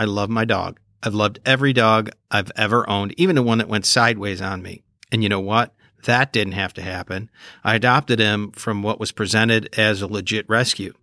I love my dog. I've loved every dog I've ever owned, even the one that went sideways on me. And you know what? That didn't have to happen. I adopted him from what was presented as a legit rescue.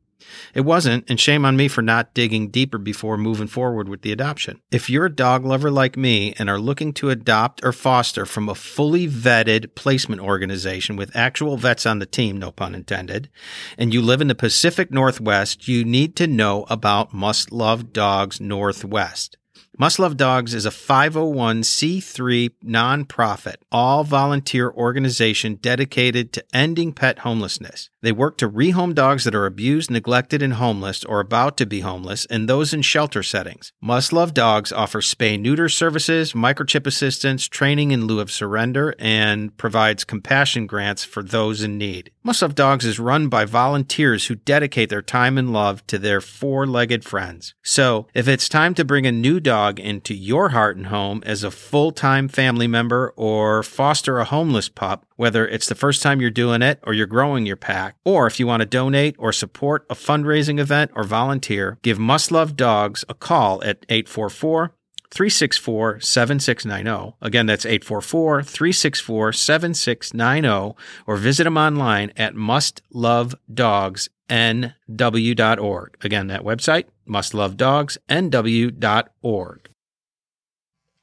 It wasn't, and shame on me for not digging deeper before moving forward with the adoption. If you're a dog lover like me and are looking to adopt or foster from a fully vetted placement organization with actual vets on the team, no pun intended, and you live in the Pacific Northwest, you need to know about Must Love Dogs Northwest. Must Love Dogs is a 501c3 nonprofit, all volunteer organization dedicated to ending pet homelessness. They work to rehome dogs that are abused, neglected, and homeless or about to be homeless and those in shelter settings. Must Love Dogs offers spay neuter services, microchip assistance, training in lieu of surrender, and provides compassion grants for those in need. Must Love Dogs is run by volunteers who dedicate their time and love to their four legged friends. So, if it's time to bring a new dog into your heart and home as a full time family member or foster a homeless pup, whether it's the first time you're doing it or you're growing your pack, or if you want to donate or support a fundraising event or volunteer, give Must Love Dogs a call at 844 364 7690. Again, that's 844 364 7690, or visit them online at mustlovedogsnw.org. Again, that website, mustlovedogsnw.org.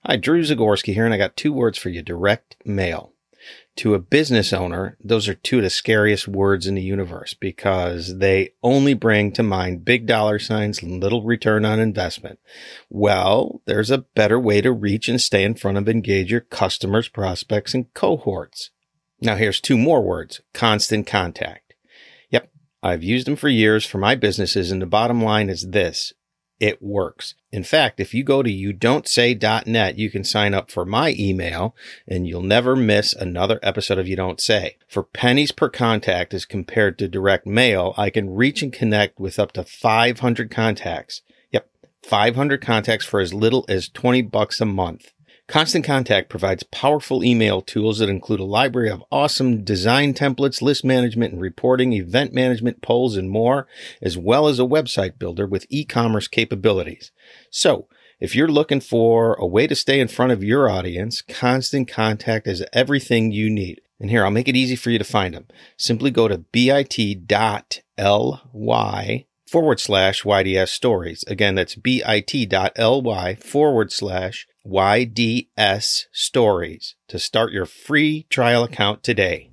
Hi, Drew Zagorski here, and I got two words for you direct mail. To a business owner, those are two of the scariest words in the universe because they only bring to mind big dollar signs little return on investment. Well, there's a better way to reach and stay in front of engage your customers, prospects, and cohorts. Now here's two more words, constant contact. Yep. I've used them for years for my businesses and the bottom line is this it works. In fact, if you go to you don't say.net, you can sign up for my email and you'll never miss another episode of You Don't Say. For pennies per contact as compared to direct mail, I can reach and connect with up to 500 contacts. Yep, 500 contacts for as little as 20 bucks a month. Constant Contact provides powerful email tools that include a library of awesome design templates, list management and reporting, event management, polls, and more, as well as a website builder with e-commerce capabilities. So, if you're looking for a way to stay in front of your audience, Constant Contact is everything you need. And here, I'll make it easy for you to find them. Simply go to bit.ly forward slash YDS stories. Again, that's bit.ly forward slash YDS Stories to start your free trial account today.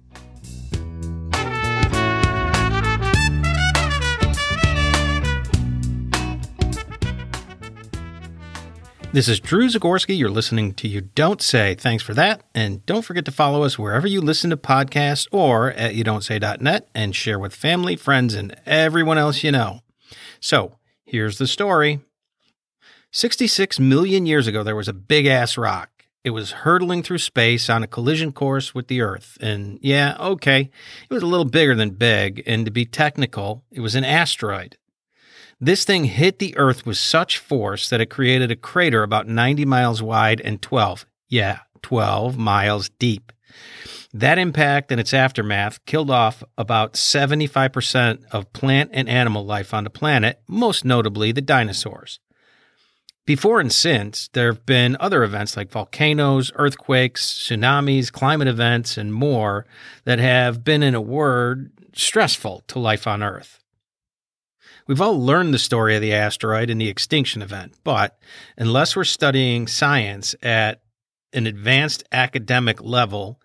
This is Drew Zagorski. You're listening to You Don't Say. Thanks for that. And don't forget to follow us wherever you listen to podcasts or at you don't and share with family, friends, and everyone else you know. So here's the story. 66 million years ago, there was a big ass rock. It was hurtling through space on a collision course with the Earth. And yeah, okay, it was a little bigger than big. And to be technical, it was an asteroid. This thing hit the Earth with such force that it created a crater about 90 miles wide and 12, yeah, 12 miles deep. That impact and its aftermath killed off about 75% of plant and animal life on the planet, most notably the dinosaurs. Before and since, there have been other events like volcanoes, earthquakes, tsunamis, climate events, and more that have been, in a word, stressful to life on Earth. We've all learned the story of the asteroid and the extinction event, but unless we're studying science at an advanced academic level,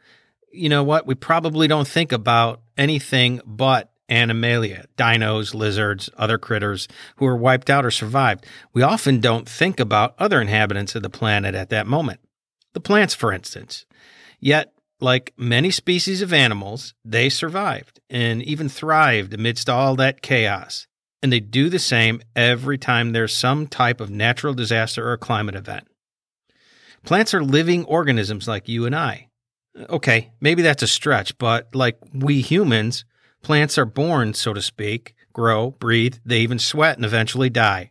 you know what? We probably don't think about anything but animalia, dinos, lizards, other critters who were wiped out or survived. We often don't think about other inhabitants of the planet at that moment. The plants, for instance. Yet, like many species of animals, they survived and even thrived amidst all that chaos. And they do the same every time there's some type of natural disaster or climate event. Plants are living organisms like you and I. Okay, maybe that's a stretch, but like we humans, Plants are born, so to speak, grow, breathe, they even sweat and eventually die.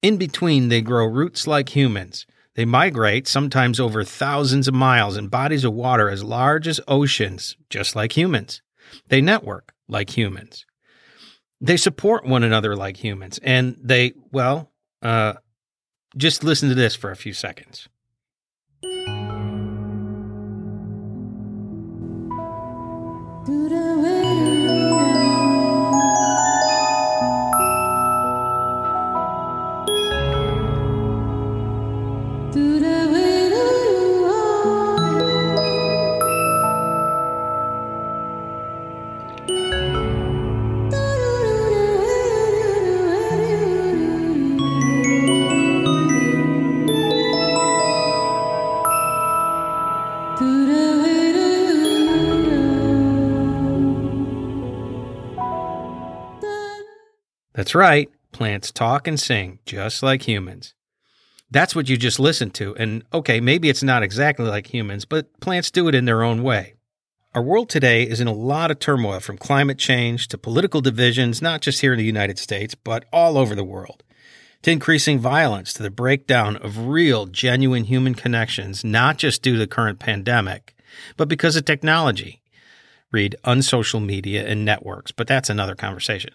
In between, they grow roots like humans. They migrate, sometimes over thousands of miles, in bodies of water as large as oceans, just like humans. They network like humans. They support one another like humans. And they, well, uh, Just listen to this for a few seconds. That's right, plants talk and sing just like humans. That's what you just listened to. And okay, maybe it's not exactly like humans, but plants do it in their own way. Our world today is in a lot of turmoil from climate change to political divisions, not just here in the United States, but all over the world, to increasing violence, to the breakdown of real, genuine human connections, not just due to the current pandemic, but because of technology. Read unsocial media and networks, but that's another conversation.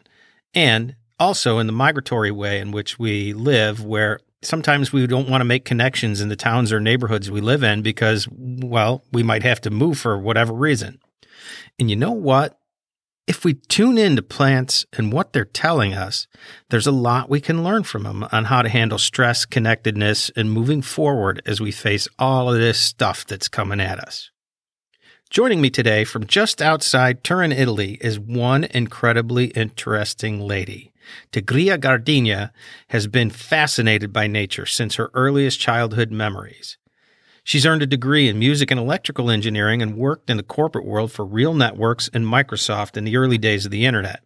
And also in the migratory way in which we live, where sometimes we don't want to make connections in the towns or neighborhoods we live in because, well, we might have to move for whatever reason. And you know what? If we tune in to plants and what they're telling us, there's a lot we can learn from them on how to handle stress, connectedness, and moving forward as we face all of this stuff that's coming at us. Joining me today from just outside Turin, Italy, is one incredibly interesting lady. Tigrilla Gardenia has been fascinated by nature since her earliest childhood memories. She's earned a degree in music and electrical engineering and worked in the corporate world for Real Networks and Microsoft in the early days of the internet.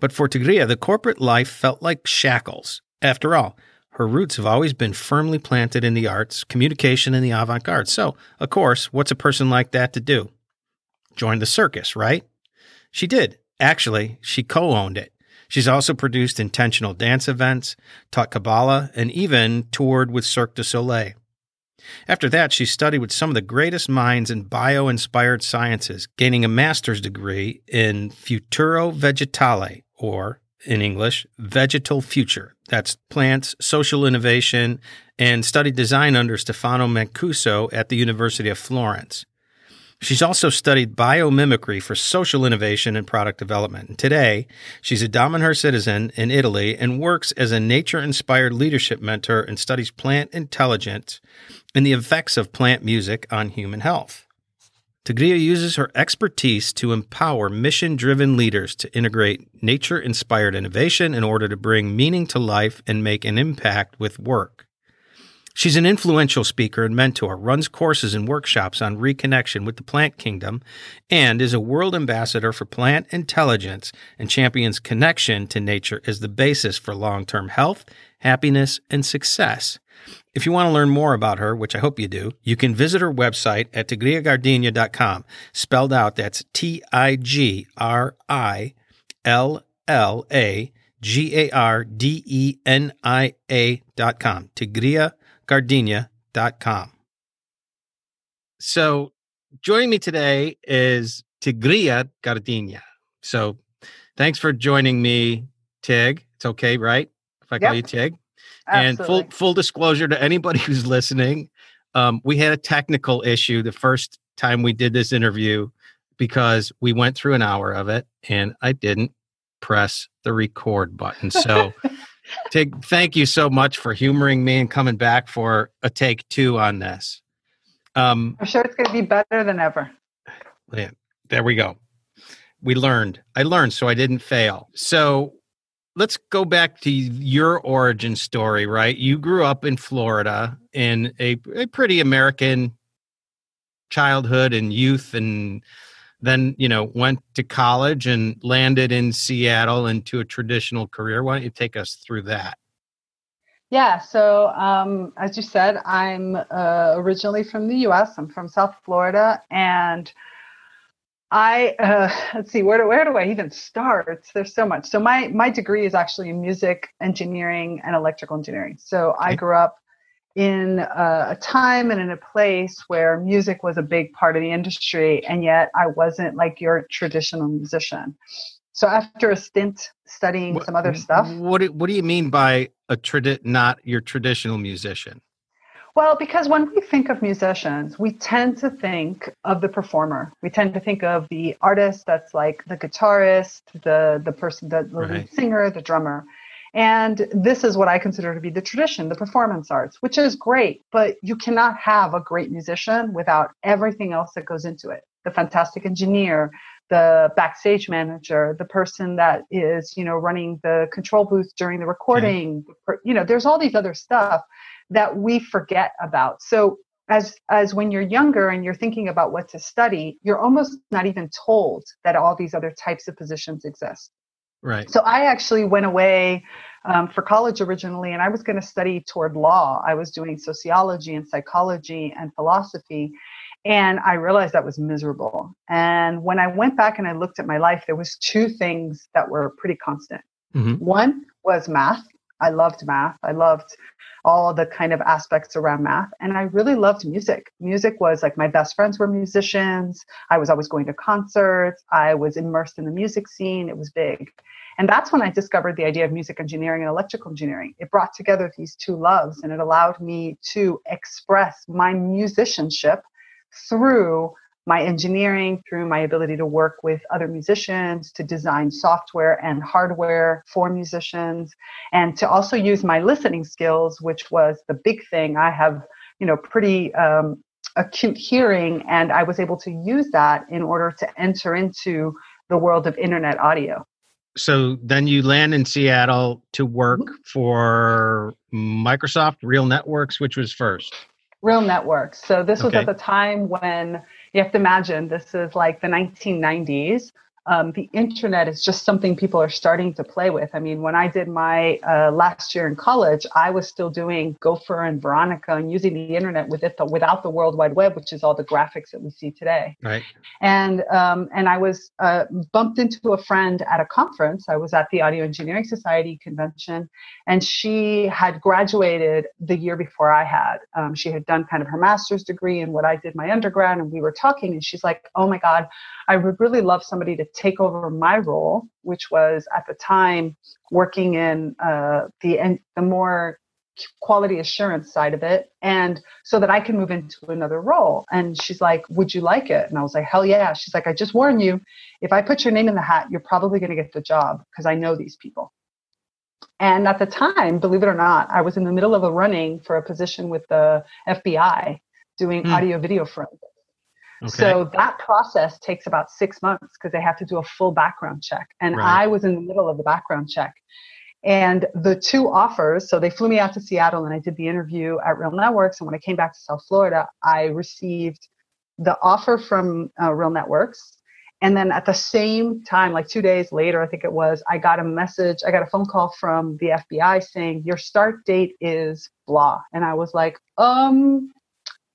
But for Tigrilla, the corporate life felt like shackles. After all, her roots have always been firmly planted in the arts, communication, and the avant garde. So, of course, what's a person like that to do? Join the circus, right? She did. Actually, she co owned it. She's also produced intentional dance events, taught Kabbalah, and even toured with Cirque du Soleil. After that, she studied with some of the greatest minds in bio inspired sciences, gaining a master's degree in Futuro Vegetale, or in English, Vegetal Future. That's plants, social innovation, and studied design under Stefano Mancuso at the University of Florence. She's also studied biomimicry for social innovation and product development. And today, she's a Damanhur citizen in Italy and works as a nature inspired leadership mentor and studies plant intelligence and the effects of plant music on human health. Tigrilla uses her expertise to empower mission driven leaders to integrate nature inspired innovation in order to bring meaning to life and make an impact with work. She's an influential speaker and mentor, runs courses and workshops on reconnection with the plant kingdom, and is a world ambassador for plant intelligence and champions connection to nature as the basis for long term health, happiness, and success. If you want to learn more about her, which I hope you do, you can visit her website at tigrillagardenia.com. Spelled out, that's T I G R I L L A G A R D E N I A.com. Tigrilla gardenia.com. So joining me today is Tigrilla Gardenia. So thanks for joining me, Tig. It's okay, right? If I call yep. you Tig. Absolutely. And full full disclosure to anybody who's listening, um, we had a technical issue the first time we did this interview because we went through an hour of it and I didn't press the record button. So Tig, thank you so much for humoring me and coming back for a take two on this. Um, I'm sure it's going to be better than ever. Yeah, there we go. We learned. I learned, so I didn't fail. So let's go back to your origin story, right? You grew up in Florida in a, a pretty American childhood and youth and then you know went to college and landed in Seattle into a traditional career. Why don't you take us through that? Yeah, so um, as you said, I'm uh, originally from the U.S. I'm from South Florida, and I uh, let's see where do where do I even start? There's so much. So my my degree is actually in music engineering and electrical engineering. So okay. I grew up in a, a, time and in a place where music was a big part of the industry, and yet I wasn't like your traditional musician. So after a stint studying What- some other stuff, What do, what do you mean by a tradi- not your traditional musician? Well, because when we think of musicians, we tend to think of the performer. We tend to think of the artist that's like the guitarist, the the person, the, the Right. lead singer, the drummer. And this is what I consider to be the tradition, the performance arts, which is great, but you cannot have a great musician without everything else that goes into it. The fantastic engineer, the backstage manager, the person that is, you know, running the control booth during the recording, you know, there's all these other stuff that we forget about. So as as when you're younger and you're thinking about what to study, you're almost not even told that all these other types of positions exist. Right. So I actually went away um, for college originally, and I was going to study toward law. I was doing sociology and psychology and philosophy, and I realized that was miserable. And when I went back and I looked at my life, there was two things that were pretty constant. Mhm. One was math. I loved math. I loved all the kind of aspects around math. And I really loved music. Music was like my best friends were musicians. I was always going to concerts. I was immersed in the music scene. It was big. And that's when I discovered the idea of music engineering and electrical engineering. It brought together these two loves and it allowed me to express my musicianship through my engineering, through my ability to work with other musicians, to design software and hardware for musicians, and to also use my listening skills, which was the big thing. I have, you know, pretty um, acute hearing, and I was able to use that in order to enter into the world of internet audio. So then you land in Seattle to work Mm-hmm. for Microsoft Real Networks, which was first. Real networks. So this was Okay. at the time when you have to imagine this is like the 1990s. Um, the internet is just something people are starting to play with. I mean, when I did my uh, last year in college, I was still doing Gopher and Veronica and using the internet with it, without the World Wide Web, which is all the graphics that we see today. Right. and um, and I was uh, bumped into a friend at a conference. I was at the Audio Engineering Society convention, and she had graduated the year before I had. Um, she had done kind of her master's degree in what I did my undergrad, and we were talking, and she's like, "Oh my God, I would really love somebody to take over my role, which was at the time working in uh, the the more quality assurance side of it and so that I can move into another role. And she's like, Would you like it? And I was like, Hell yeah. She's like, I just warn you, if I put your name in the hat, you're probably going to get the job because I know these people. And at the time, believe it or not, I was in the middle of a running for a position with the FBI doing Hmm. audio video forensics. Okay. So that process takes about six months because they have to do a full background check. And Right. I was in the middle of the background check. And the two offers, so they flew me out to Seattle and I did the interview at Real Networks. And when I came back to South Florida, I received the offer from uh, Real Networks. And then at the same time, like two days later, I think it was, I got a message, I got a phone call from the FBI saying, Your start date is blah. And I was like, Um,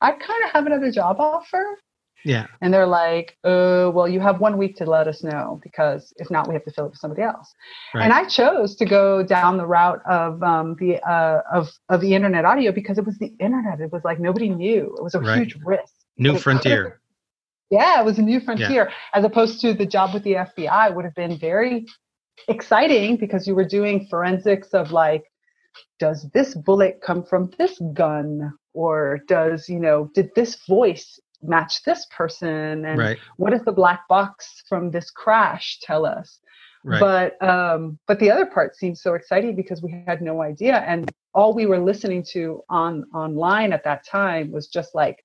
I kind of have another job offer. Yeah. And they're like, uh, well, you have one week to let us know because if not, we have to fill it with somebody else. Right. And I chose to go down the route of um, the uh, of of the internet audio because it was the internet. It was like nobody knew. It was a Right. huge risk. New frontier. Yeah, it was a new frontier as opposed to the job with the FBI would have been very exciting because you were doing forensics of like, does this bullet come from this gun? Or does, you know, did this voice match this person? And Right. what does the black box from this crash tell us? Right. But um, but the other part seemed so exciting because we had no idea, and all we were listening to on online at that time was just like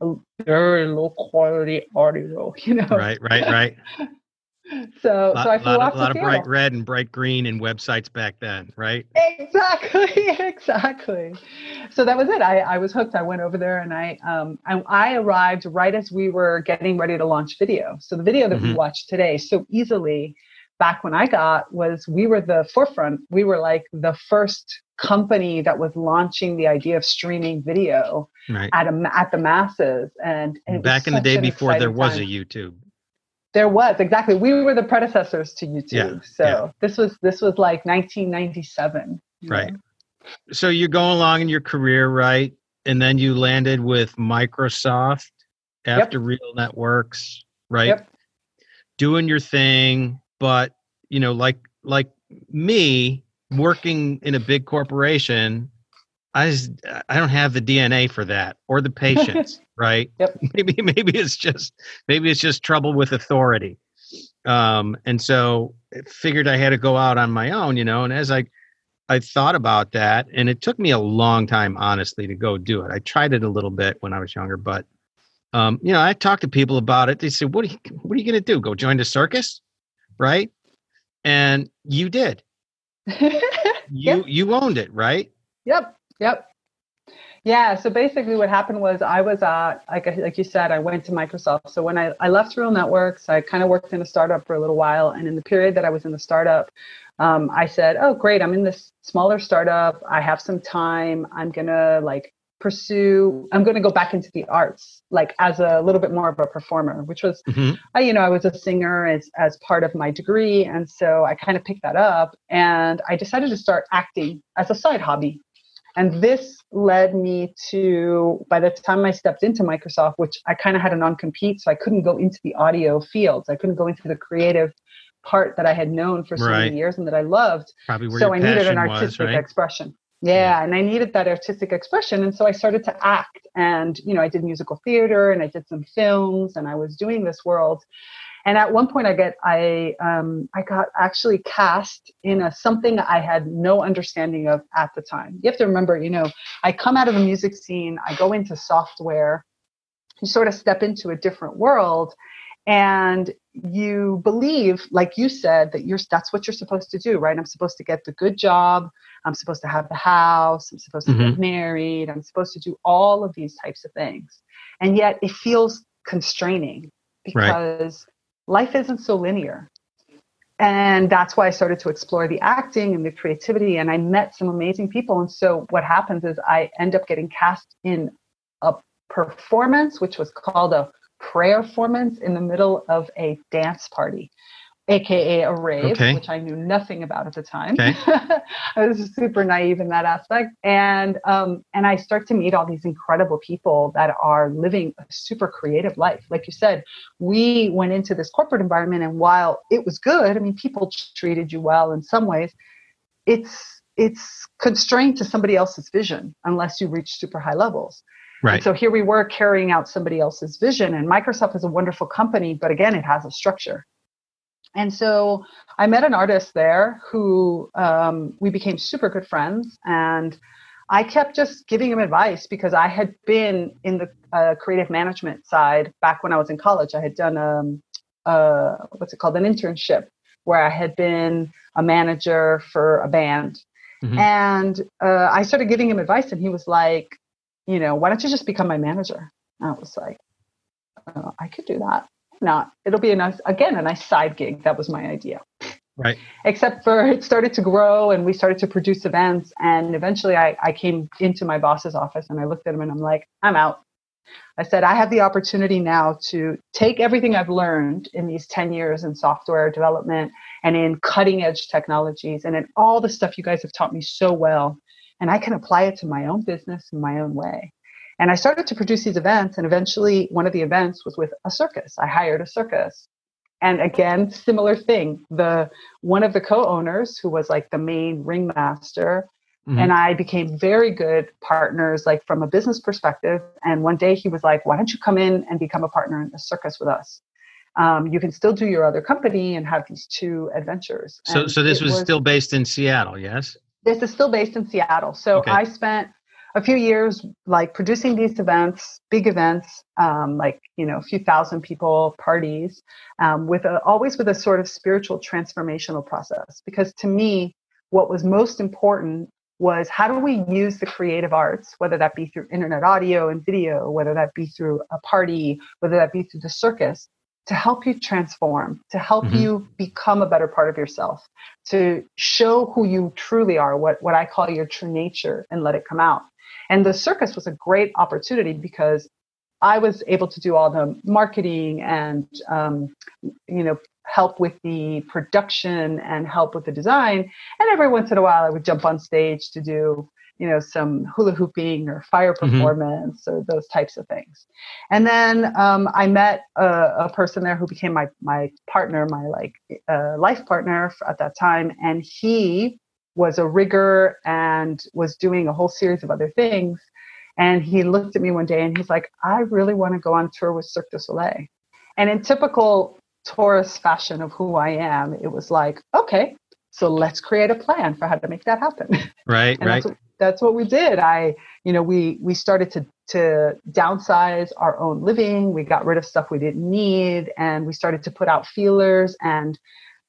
a very low quality audio, you know. right. Right. Right. So lot, so I flew lot, off of, a lot of bright red and bright green and websites back then, right? Exactly, exactly. So that was it. I, I was hooked. I went over there and I um I, I arrived right as we were getting ready to launch video. So the video that we Mhm. watch today so easily back when I got was we were the forefront. We were like the first company that was launching the idea of streaming video Right. at a, at the masses and, and Back in the day before there was time. a YouTube. There was exactly. We were the predecessors to YouTube. Yeah, so yeah. this was this was like 1997. Right. know? So you're going along in your career, right? And then you landed with Microsoft after Real Networks, right? Yep. Doing your thing, but you know, like like me working in a big corporation, I just, I don't have the DNA for that or the patience, right? Yep. Maybe maybe it's just maybe it's just trouble with authority. Um, and so I figured I had to go out on my own, you know. And as I I thought about that, and it took me a long time, honestly, to go do it. I tried it a little bit when I was younger, but um, you know, I talked to people about it. They said, "What are you What are you going to do? Go join the circus?" Right? And you did. you Yep. you owned it, right? Yep. Yep. Yeah. So basically, what happened was I was at like like you said, I went to Microsoft. So when I I left Real Networks, I kind of worked in a startup for a little while, and in the period that I was in the startup, um, I said, "Oh, great! I'm in this smaller startup. I have some time. I'm gonna like pursue. I'm gonna go back into the arts, like as a little bit more of a performer, which was hmm I, you know, I was a singer as, as part of my degree. And so I kind of picked that up and I decided to start acting as a side hobby. And this led me to, by the time I stepped into Microsoft, which I kind of had a non compete, so I couldn't go into the audio fields, I couldn't go into the creative part that I had known for so Right. many years and that I loved Probably where so your I needed an artistic was, right? expression. Yeah, Yeah. and I needed that artistic expression, and so I started to act. And you know, I did musical theater, and I did some films, and I was doing this world. And at one point, I get I um, I got actually cast in a something I had no understanding of at the time. You have to remember, you know, I come out of the music scene, I go into software, you sort of step into a different world, and you believe like you said that you're that's what you're supposed to do right i'm supposed to get the good job i'm supposed to have the house i'm supposed to Mhm. get married i'm supposed to do all of these types of things and yet it feels constraining Right. Life isn't so linear. And that's why i started to explore the acting and the creativity. And i met some amazing people. And so what happens is i end up getting cast in a performance which was called a prayer performance in the middle of a dance party aka a rave Okay. which i knew nothing about at the time Okay. i was super naive in that aspect and um, and i start to meet all these incredible people that are living a super creative life like you said we went into this corporate environment and while it was good i mean people treated you well in some ways it's it's constrained to somebody else's vision unless you reach super high levels Right. and so here we were carrying out somebody else's vision and microsoft is a wonderful company but again it has a structure and so I met an artist there who um, we became super good friends. And I kept just giving him advice because I had been in the uh, creative management side back when I was in college. I had done um, uh, what's it called, an internship where I had been a manager for a band. Mhm. And uh, I started giving him advice, and he was like, you know, why don't you just become my manager? And I was like, uh, I could do that. Not, it'll be a nice, again, a nice side gig. That was my idea. Right. except for it started to grow and we started to produce events. And eventually I, I came into my boss's office and i looked at him and i'm like i'm out. I said i have the opportunity now to take everything i've learned in these 10 years in software development and in cutting edge technologies and in all the stuff you guys have taught me so well. And i can apply it to my own business in my own way and i started to produce these events and eventually one of the events was with a circus i hired a circus and again similar thing the one of the co-owners who was like the main ringmaster Mhm. and i became very good partners like from a business perspective and one day he was like why don't you come in and become a partner in the circus with us um, you can still do your other company and have these two adventures So And so this it was, still based in Seattle, yes? this is still based in Seattle. So Okay. I spent a few years like producing these events, big events, um, like you know, a few thousand people parties, um, with a, always with a sort of spiritual transformational process. Because to me, what was most important was how do we use the creative arts, whether that be through internet audio and video, whether that be through a party, whether that be through the circus, to help you transform, to help Mhm. you become a better part of yourself to show who you truly are, what, what I call your true nature, and let it come out. And the circus was a great opportunity because I was able to do all the marketing and, um, you know, help with the production and help with the design. And every once in a while, I would jump on stage to do you know, some hula hooping or fire mm-hmm. performance mm-hmm. or those types of things. And then um, I met a, a, person there who became my my partner, my like uh, life partner at that time, and he was a rigger and was doing a whole series of other things. And he looked at me one day and he's like, I really want to go on tour with Cirque du Soleil. And in typical Taurus fashion of who I am, it was like, okay, so let's create a plan for how to make that happen. Right, right. That's what, that's what we did. I, you know, we we started to to downsize our own living. We got rid of stuff we didn't need, and we started to put out feelers. And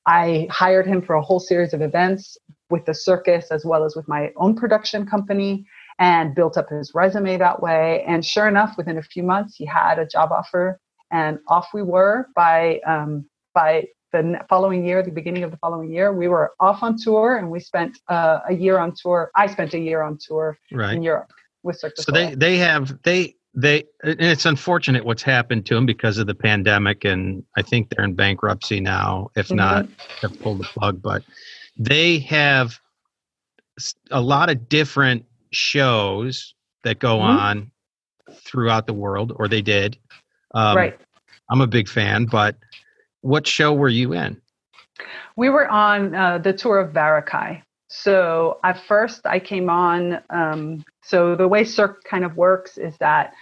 I hired him for a whole series of events with the circus as well as with my own production company and built up his resume that way. And sure enough, within a few months, he had a job offer, and off we were. By um, by the following year, the beginning of the following year, we were off on tour, and we spent uh, a year on tour. I spent a year on tour right. in Europe with Cirque So they they have they they and it's unfortunate what's happened to them because of the pandemic, and I think they're in bankruptcy now. If mm-hmm. not, have pulled the plug. But they have a lot of different shows that go mm-hmm. on throughout the world, or they did. Um, right. I'm a big fan, but what show were you in? We were on uh, the tour of Varekai. So at first, I came on. Um, so the way Cirque kind of works is that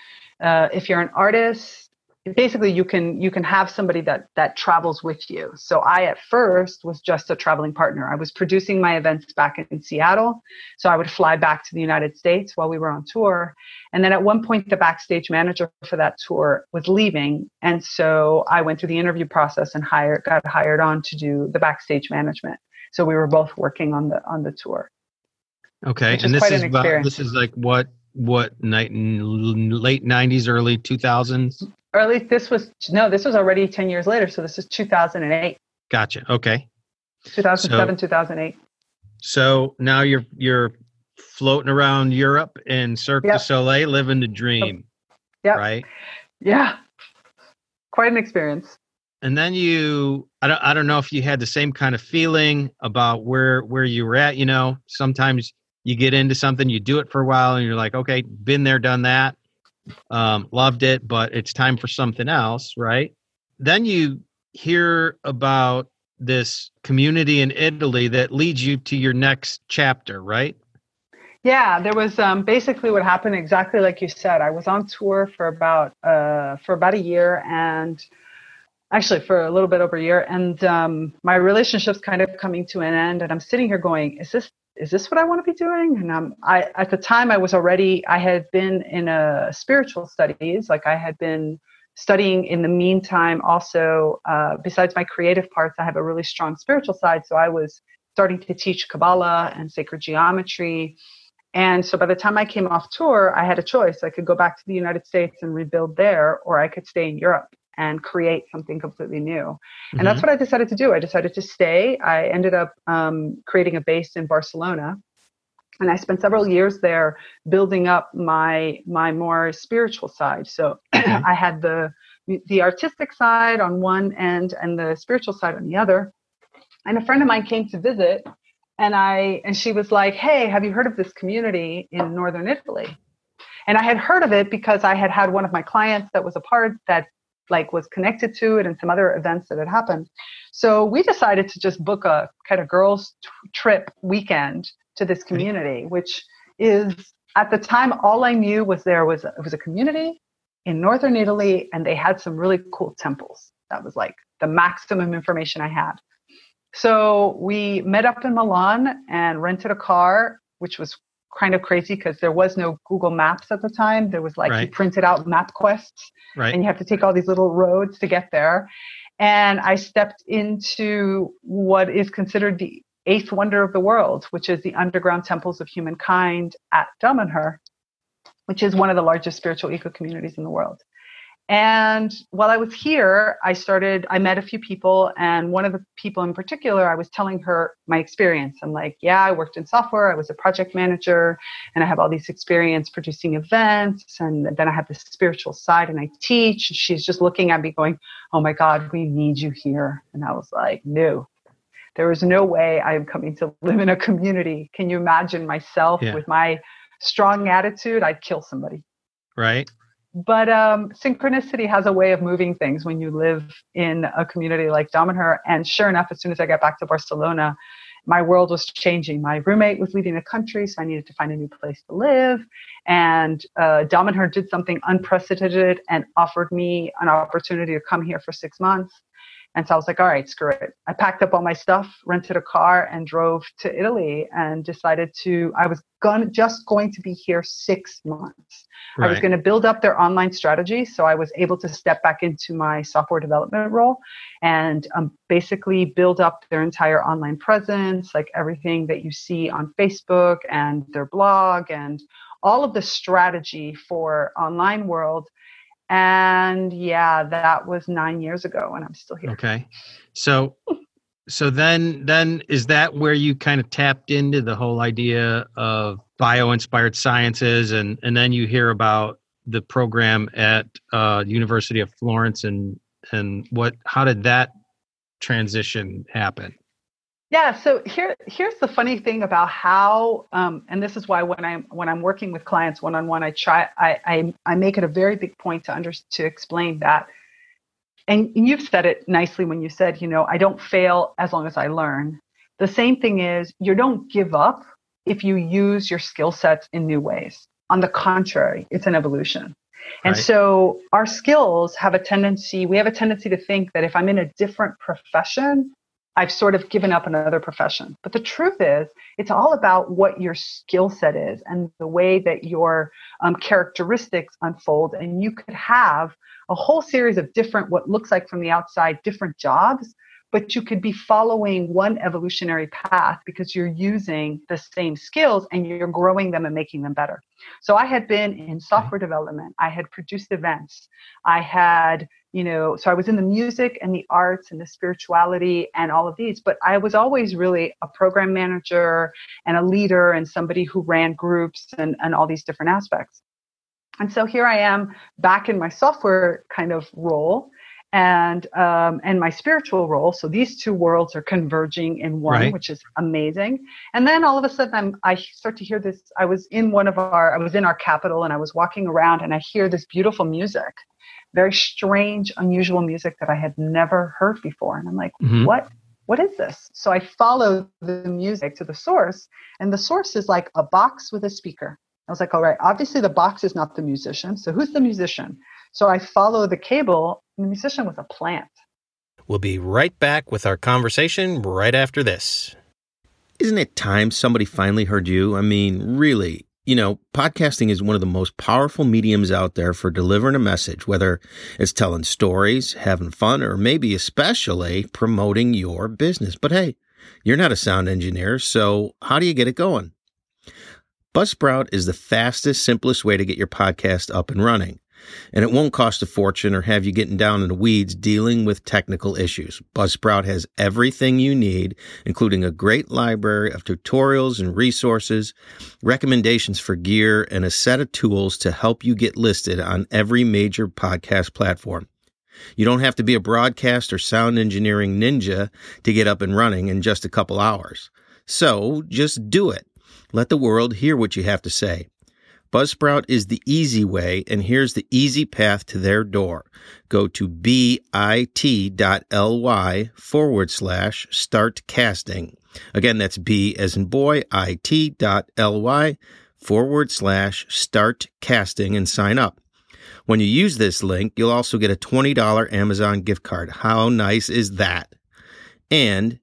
uh, if you're an artist basically you can you can have somebody that that travels with you. So i at first was just a traveling partner. I was producing my events back in seattle so i would fly back to the united states while we were on tour. And then at one point the backstage manager for that tour was leaving and so i went through the interview process and hired got hired on to do the backstage management. So we were both working on the on the tour. Okay and this is about, this is like what what night late 90s early 2000s early this was no this was already 10 years later so this is 2008 gotcha okay. 2007 so, 2008 so now you're you're floating around europe in cirque yep. du soleil living the dream yeah right? Yeah. Quite an experience. And then you I don't, I don't know if you had the same kind of feeling about where where you were at you know? Sometimes you get into something you do it for a while and you're like okay been there done that um, loved it, but it's time for something else, right? Then you hear about this community in Italy that leads you to your next chapter, right? Yeah, there was um, basically what happened exactly like you said. I was on tour for about uh, for about a year, and actually for a little bit over a year, and um, my relationship's kind of coming to an end. And I'm sitting here going, "Is this is this what I want to be doing? And um, I, at the time, I was already, I had been in a spiritual studies, like I had been studying in the meantime. Also, uh, besides my creative parts, I have a really strong spiritual side. So I was starting to teach Kabbalah and sacred geometry. And so by the time I came off tour, I had a choice. I could go back to the United States and rebuild there, or I could stay in Europe and create something completely new. Mm-hmm. And that's mm-hmm. what I decided to do. I decided to stay. I ended up um, creating a base in Barcelona. And I spent several years there building up my my more spiritual side. So I had the the artistic side on one end and the spiritual side on the other. And a friend of mine came to visit and I and she was like, "Hey, have you heard of this community in northern Italy?" And I had heard of it because I had had one of my clients that was a part that like was connected to it and some other events that had happened. So we decided to just book a kind of girls t- trip weekend to this community, which is at the time all I knew was there was it was a community in northern Italy and they had some really cool temples. That was like the maximum information I had. So we met up in Milan and rented a car, which was kind of crazy because there was no Google Maps at the time. There was like right. you printed out MapQuests, right. and you have to take all these little roads to get there. And I stepped into what is considered the eighth wonder of the world, which is the underground temples of humankind at Damanhur, which is one of the largest spiritual eco communities in the world. And while I was here, I started, I met a few people, and one of the people in particular, I was telling her my experience. I'm like, yeah, I worked in software, I was a project manager, and I have all these experience producing events, and then I have this spiritual side, and I teach. And she's just looking at me going, oh my God, we need you here. And I was like, no. there is no way I am coming to live in a community. Can you imagine myself Yeah. with my strong attitude? I'd kill somebody. Right. But um, synchronicity has a way of moving things when you live in a community like Damanhur. And sure enough, as soon as I got back to Barcelona, my world was changing. My roommate was leaving the country, so I needed to find a new place to live. And uh, Damanhur did something unprecedented and offered me an opportunity to come here for six months. And so I was like, all right, screw it. I packed up all my stuff, rented a car, and drove to Italy and decided to, I was gonna just going to be here six months. I was going to build up their online strategy. So I was able to step back into my software development role and um, basically build up their entire online presence, like everything that you see on Facebook and their blog and all of the strategy for online world. And yeah, that was nine years ago and I'm still here. Okay. So so then then is that where you kind of tapped into the whole idea of bio-inspired sciences and and then you hear about the program at uh University of Florence and and what how did that transition happen? Yeah, so here here's the funny thing about how, um, and this is why when I'm when I'm working with clients one on one, I try I, I I make it a very big point to under to explain that, and you've said it nicely when you said you know I don't fail as long as I learn. The same thing is you don't give up if you use your skill sets in new ways. On the contrary, it's an evolution. And Right. so our skills have a tendency, we have a tendency to think that if I'm in a different profession, I've sort of given up another profession. But the truth is, it's all about what your skill set is and the way that your um, characteristics unfold. And you could have a whole series of different, what looks like from the outside, different jobs, but you could be following one evolutionary path because you're using the same skills and you're growing them and making them better. So I had been in software development, I had produced events, I had you know so i was in the music and the arts and the spirituality and all of these but i was always really a program manager and a leader and somebody who ran groups and, and all these different aspects. And so here i am back in my software kind of role and um, and my spiritual role. So these two worlds are converging in one Right. which is amazing. And then all of a sudden I'm, i start to hear this i was in one of our i was in our capital and i was walking around and i hear this beautiful music very strange, unusual music that I had never heard before. And I'm like, Mhm. what? What is this? So I follow the music to the source, and the source is like a box with a speaker. I was like, all right, obviously the box is not the musician. So who's the musician? So I follow the cable, and the musician was a plant. We'll be right back with our conversation right after this. Isn't it time somebody finally heard you? I mean, really, you know, podcasting is one of the most powerful mediums out there for delivering a message, whether it's telling stories, having fun, or maybe especially promoting your business. But hey, you're not a sound engineer, so how do you get it going? Buzzsprout is the fastest, simplest way to get your podcast up and running. And it won't cost a fortune or have you getting down in the weeds dealing with technical issues. Buzzsprout has everything you need, including a great library of tutorials and resources, recommendations for gear, and a set of tools to help you get listed on every major podcast platform. You don't have to be a broadcast or sound engineering ninja to get up and running in just a couple hours. So just do it. Let the world hear what you have to say. Buzzsprout is the easy way, and here's the easy path to their door. Go to bit.ly forward slash start casting. Again, that's b as in boy, it.ly forward slash start casting and sign up. When you use this link, you'll also get a $20 Amazon gift card. How nice is that? And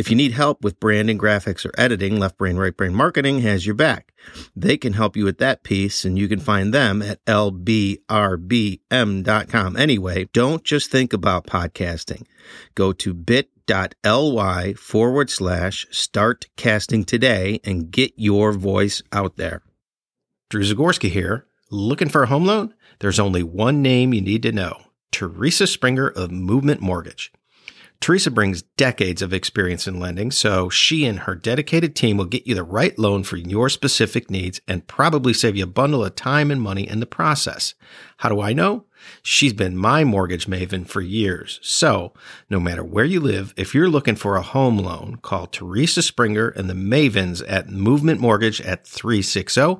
if you need help with branding, graphics, or editing, Left Brain, Right Brain Marketing has your back. They can help you with that piece, and you can find them at lbrbm.com. Anyway, don't just think about podcasting. Go to bit.ly forward slash start casting today and get your voice out there. Drew Zagorski here. Looking for a home loan? There's only one name you need to know Theresa Springer of Movement Mortgage. Theresa brings decades of experience in lending, so she and her dedicated team will get you the right loan for your specific needs and probably save you a bundle of time and money in the process. How do I know? She's been my mortgage maven for years. So, no matter where you live, if you're looking for a home loan, call Theresa Springer and the Mavens at Movement Mortgage at 360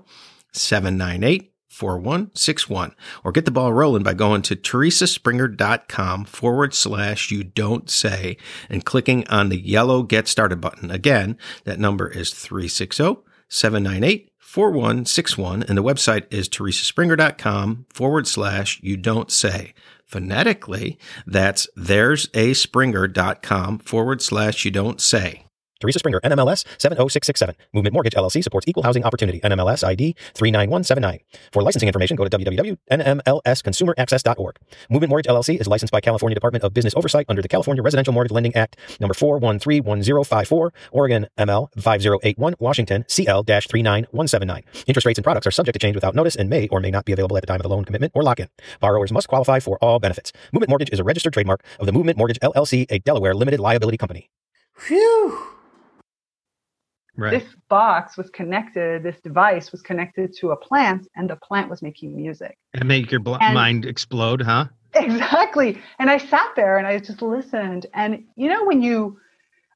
798 4161 or get the ball rolling by going to theresaspringer.com forward slash you don't say and clicking on the yellow get started button. Again, that number is 360 798 4161 and the website is theresaspringer.com forward slash you don't say. Phonetically, that's there's a springer.com forward slash you don't say. Theresa Springer, NMLS 70667. Movement Mortgage LLC supports equal housing opportunity. NMLS ID 39179. For licensing information, go to www.nmlsconsumeraccess.org. Movement Mortgage LLC is licensed by California Department of Business Oversight under the California Residential Mortgage Lending Act, number 4131054, Oregon ML 5081, Washington CL 39179. Interest rates and products are subject to change without notice and may or may not be available at the time of the loan commitment or lock in. Borrowers must qualify for all benefits. Movement Mortgage is a registered trademark of the Movement Mortgage LLC, a Delaware limited liability company. Phew. Right. This box was connected, this device was connected to a plant, and the plant was making music. And make your bl- and mind explode, huh? Exactly. And I sat there and I just listened. And you know, when you,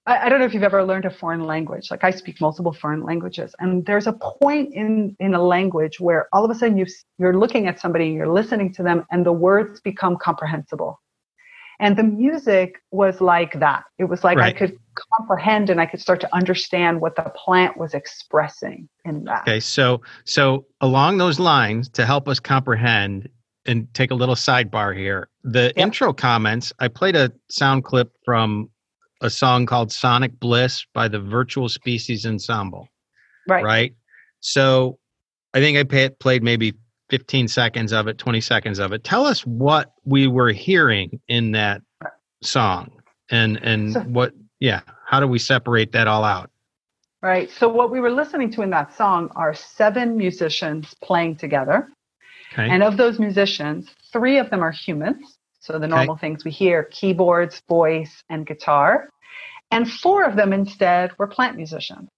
I, I don't know if you've ever learned a foreign language. Like I speak multiple foreign languages, and there's a point in in a language where all of a sudden you you're looking at somebody, and you're listening to them, and the words become comprehensible. And the music was like that. It was like right. I could comprehend and I could start to understand what the plant was expressing in that. Okay, so so along those lines, to help us comprehend and take a little sidebar here, the yep. intro comments, I played a sound clip from a song called Sonic Bliss by the Virtual Species Ensemble. Right. Right. So I think I pay, played maybe 15 seconds of it, 20 seconds of it. Tell us what we were hearing in that song and and so, what yeah, how do we separate that all out? Right. So what we were listening to in that song are seven musicians playing together. Okay. And of those musicians, three of them are humans. So the normal okay. things we hear keyboards, voice, and guitar. And four of them instead were plant musicians.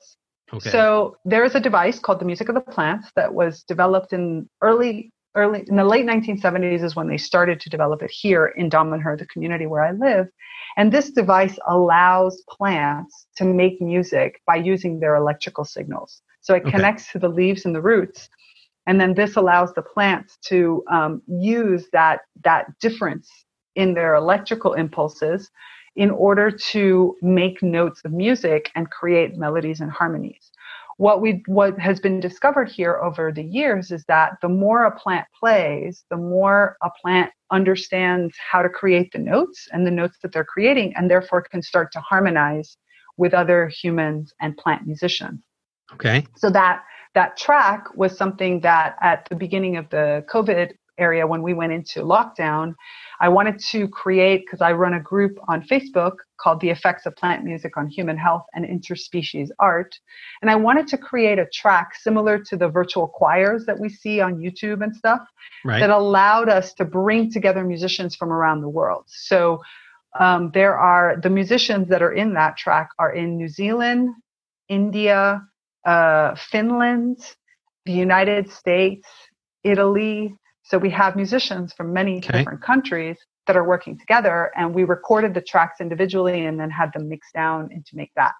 Okay. So there is a device called the Music of the Plants that was developed in early early in the late 1970s is when they started to develop it here in Damanhur, the community where I live. And this device allows plants to make music by using their electrical signals. So it okay. connects to the leaves and the roots. And then this allows the plants to um, use that, that difference in their electrical impulses in order to make notes of music and create melodies and harmonies. What we what has been discovered here over the years is that the more a plant plays, the more a plant understands how to create the notes and the notes that they're creating, and therefore can start to harmonize with other humans and plant musicians. Okay. So that that track was something that at the beginning of the COVID area when we went into lockdown, I wanted to create, because I run a group on Facebook called The Effects of Plant Music on Human Health and Interspecies Art. And I wanted to create a track similar to the virtual choirs that we see on YouTube and stuff right. that allowed us to bring together musicians from around the world. So um, there are the musicians that are in that track are in New Zealand, India, uh, Finland, the United States, Italy, so we have musicians from many okay. different countries that are working together, and we recorded the tracks individually and then had them mixed down and to make that.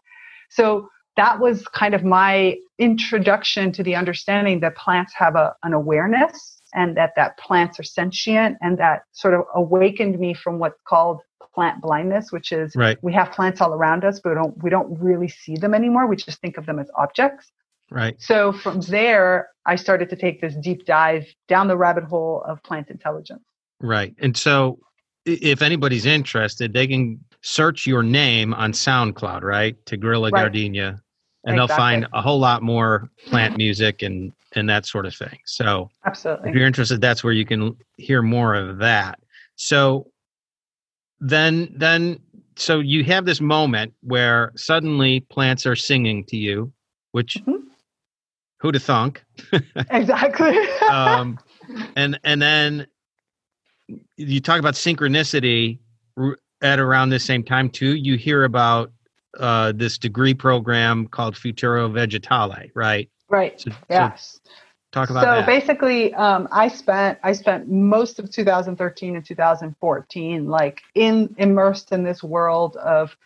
So that was kind of my introduction to the understanding that plants have a, an awareness and that that plants are sentient and that sort of awakened me from what's called plant blindness which is right. we have plants all around us but we don't we don't really see them anymore we just think of them as objects Right. So from there, I started to take this deep dive down the rabbit hole of plant intelligence. Right. And so if anybody's interested, they can search your name on SoundCloud, right? Tigrilla right. Gardenia. And exactly. they'll find a whole lot more plant music and and that sort of thing. So absolutely, if you're interested, that's where you can hear more of that. So then then so you have this moment where suddenly plants are singing to you, which mm-hmm who to thunk exactly um, and and then you talk about synchronicity at around the same time too, you hear about uh, this degree program called Futuro Vegetale, right? Right. So, so yes. talk about so that. basically, um, I spent I spent most of 2013 and 2014 like in immersed in this world of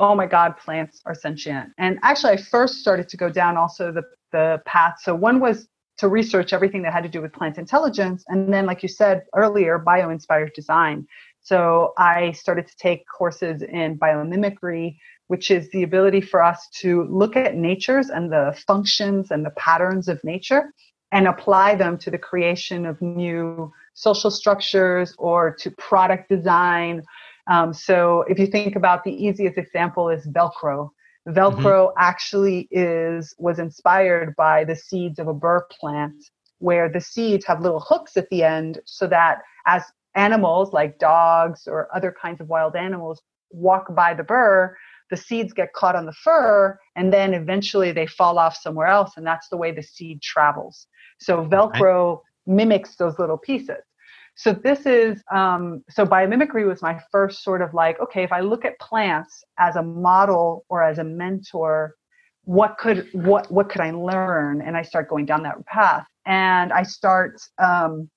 oh my god plants are sentient and actually i first started to go down also the the path. So one was to research everything that had to do with plant intelligence and then like you said earlier bio inspired design. So i started to take courses in biomimicry which is the ability for us to look at natures and the functions and the patterns of nature and apply them to the creation of new social structures or to product design. Um, so if you think about the easiest example is Velcro. Velcro mm-hmm. actually is was inspired by the seeds of a burr plant, where the seeds have little hooks at the end, so that as animals like dogs or other kinds of wild animals walk by the burr, the seeds get caught on the fur, and then eventually they fall off somewhere else, and that's the way the seed travels. So Velcro mimics those little pieces. So this is um, so biomimicry was my first sort of like okay if I look at plants as a model or as a mentor, what could what what could I learn? And I start going down that path, and I start um,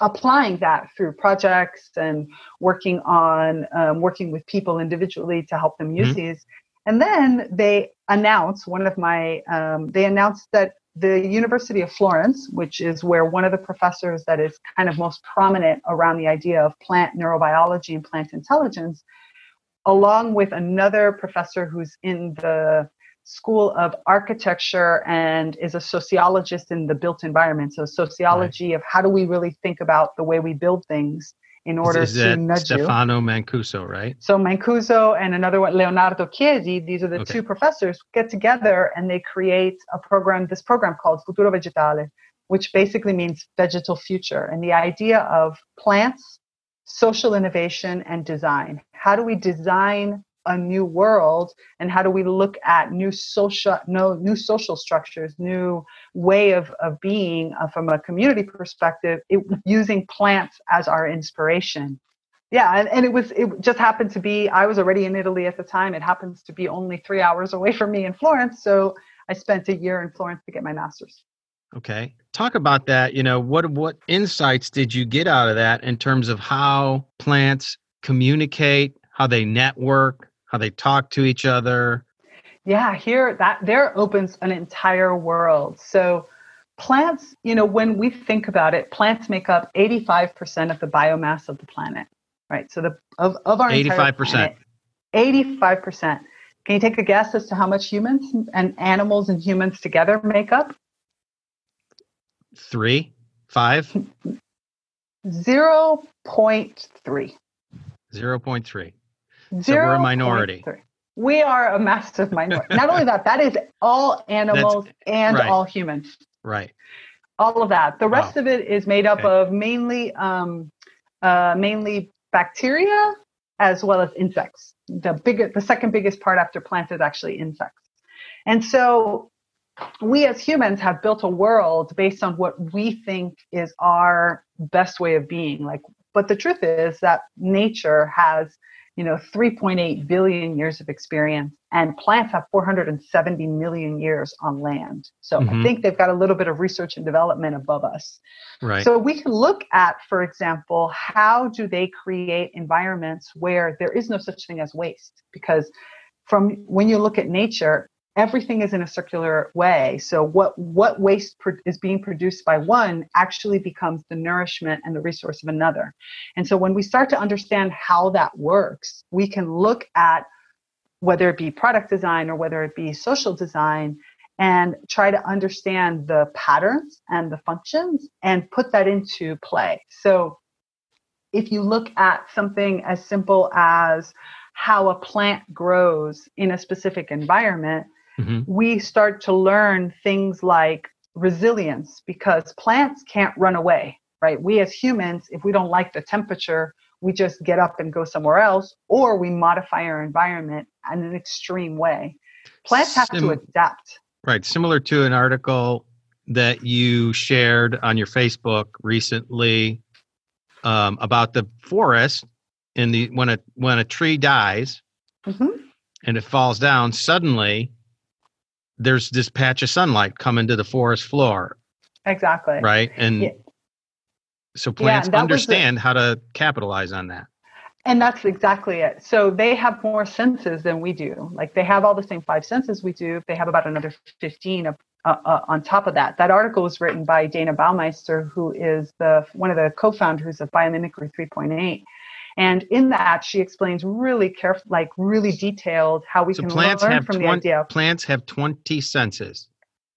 applying that through projects and working on um, working with people individually to help them use mm-hmm. these. And then they announce one of my um, they announced that the University of Florence, which is where one of the professors that is kind of most prominent around the idea of plant neurobiology and plant intelligence, along with another professor who's in the School of Architecture and is a sociologist in the built environment. So, sociology right. of how do we really think about the way we build things in order is, is to nudge Stefano you. Mancuso, right? So Mancuso and another one, Leonardo Chiesi, these are the okay. two professors, get together and they create a program, this program called Futuro Vegetale, which basically means vegetal future. And the idea of plants, social innovation, and design. How do we design a new world? And how do we look at new social no new social structures new way of, of being uh, from a community perspective it, using plants as our inspiration? Yeah and, and it was it just happened to be i was already in italy at the time. It happens to be only three hours away from me in florence so i spent a year in florence to get my master's. Okay. Talk about that you know what what insights did you get out of that in terms of how plants communicate how they network how they talk to each other. Yeah, here that there opens an entire world. So plants, you know, when we think about it, plants make up 85% of the biomass of the planet. Right. So the of, of our 85%. 85%. Can you take a guess as to how much humans and animals and humans together make up? Three, five? 0.3. 0.3. So we're a minority. We are a massive minority. Not only that, that is all animals That's, and right. all humans. Right. All of that. The rest wow. of it is made up okay. of mainly um, uh, mainly bacteria as well as insects. The big, the second biggest part after plants is actually insects. And so we as humans have built a world based on what we think is our best way of being. Like, but the truth is that nature has you know 3.8 billion years of experience and plants have 470 million years on land. So mm-hmm. i think they've got a little bit of research and development above us. Right. So we can look at for example how do they create environments where there is no such thing as waste? Because from when you look at nature everything is in a circular way. So what what waste pro- is being produced by one actually becomes the nourishment and the resource of another. And so when we start to understand how that works, we can look at whether it be product design or whether it be social design and try to understand the patterns and the functions and put that into play. So if you look at something as simple as how a plant grows in a specific environment, mm-hmm. we start to learn things like resilience because plants can't run away, right? We as humans, if we don't like the temperature, we just get up and go somewhere else, or we modify our environment in an extreme way. Plants have Sim- to adapt. Right. Similar to an article that you shared on your Facebook recently um, about the forest and the when a when a tree dies hmm and it falls down, suddenly there's this patch of sunlight coming to the forest floor, Exactly. right? And Yeah. so Yeah, plants and that was the- understand how to capitalize on that. And that's exactly it. So they have more senses than we do. Like they have all the same five senses we do. They have about another 15 of, uh, uh, on top of that. That article was written by Dayna Baumeister, who is the one of the co-founders of Biomimicry 3.8. And in that, she explains really careful, like really detailed how we So can plants learn have from the 20, idea. plants have 20 senses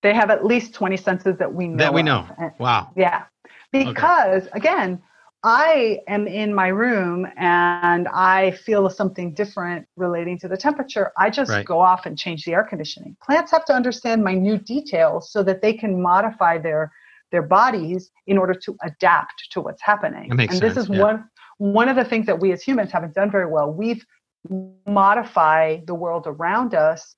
They have at least 20 senses that we know. that we of. know. And- Wow. Yeah. Because again, I am in my room and I feel something different relating to the temperature. I just Right. go off and change the air conditioning. Plants have to understand minute details so that they can modify their their bodies in order to adapt to what's happening. That makes and this is yeah. one one of the things that we as humans haven't done very well. We've modified the world around us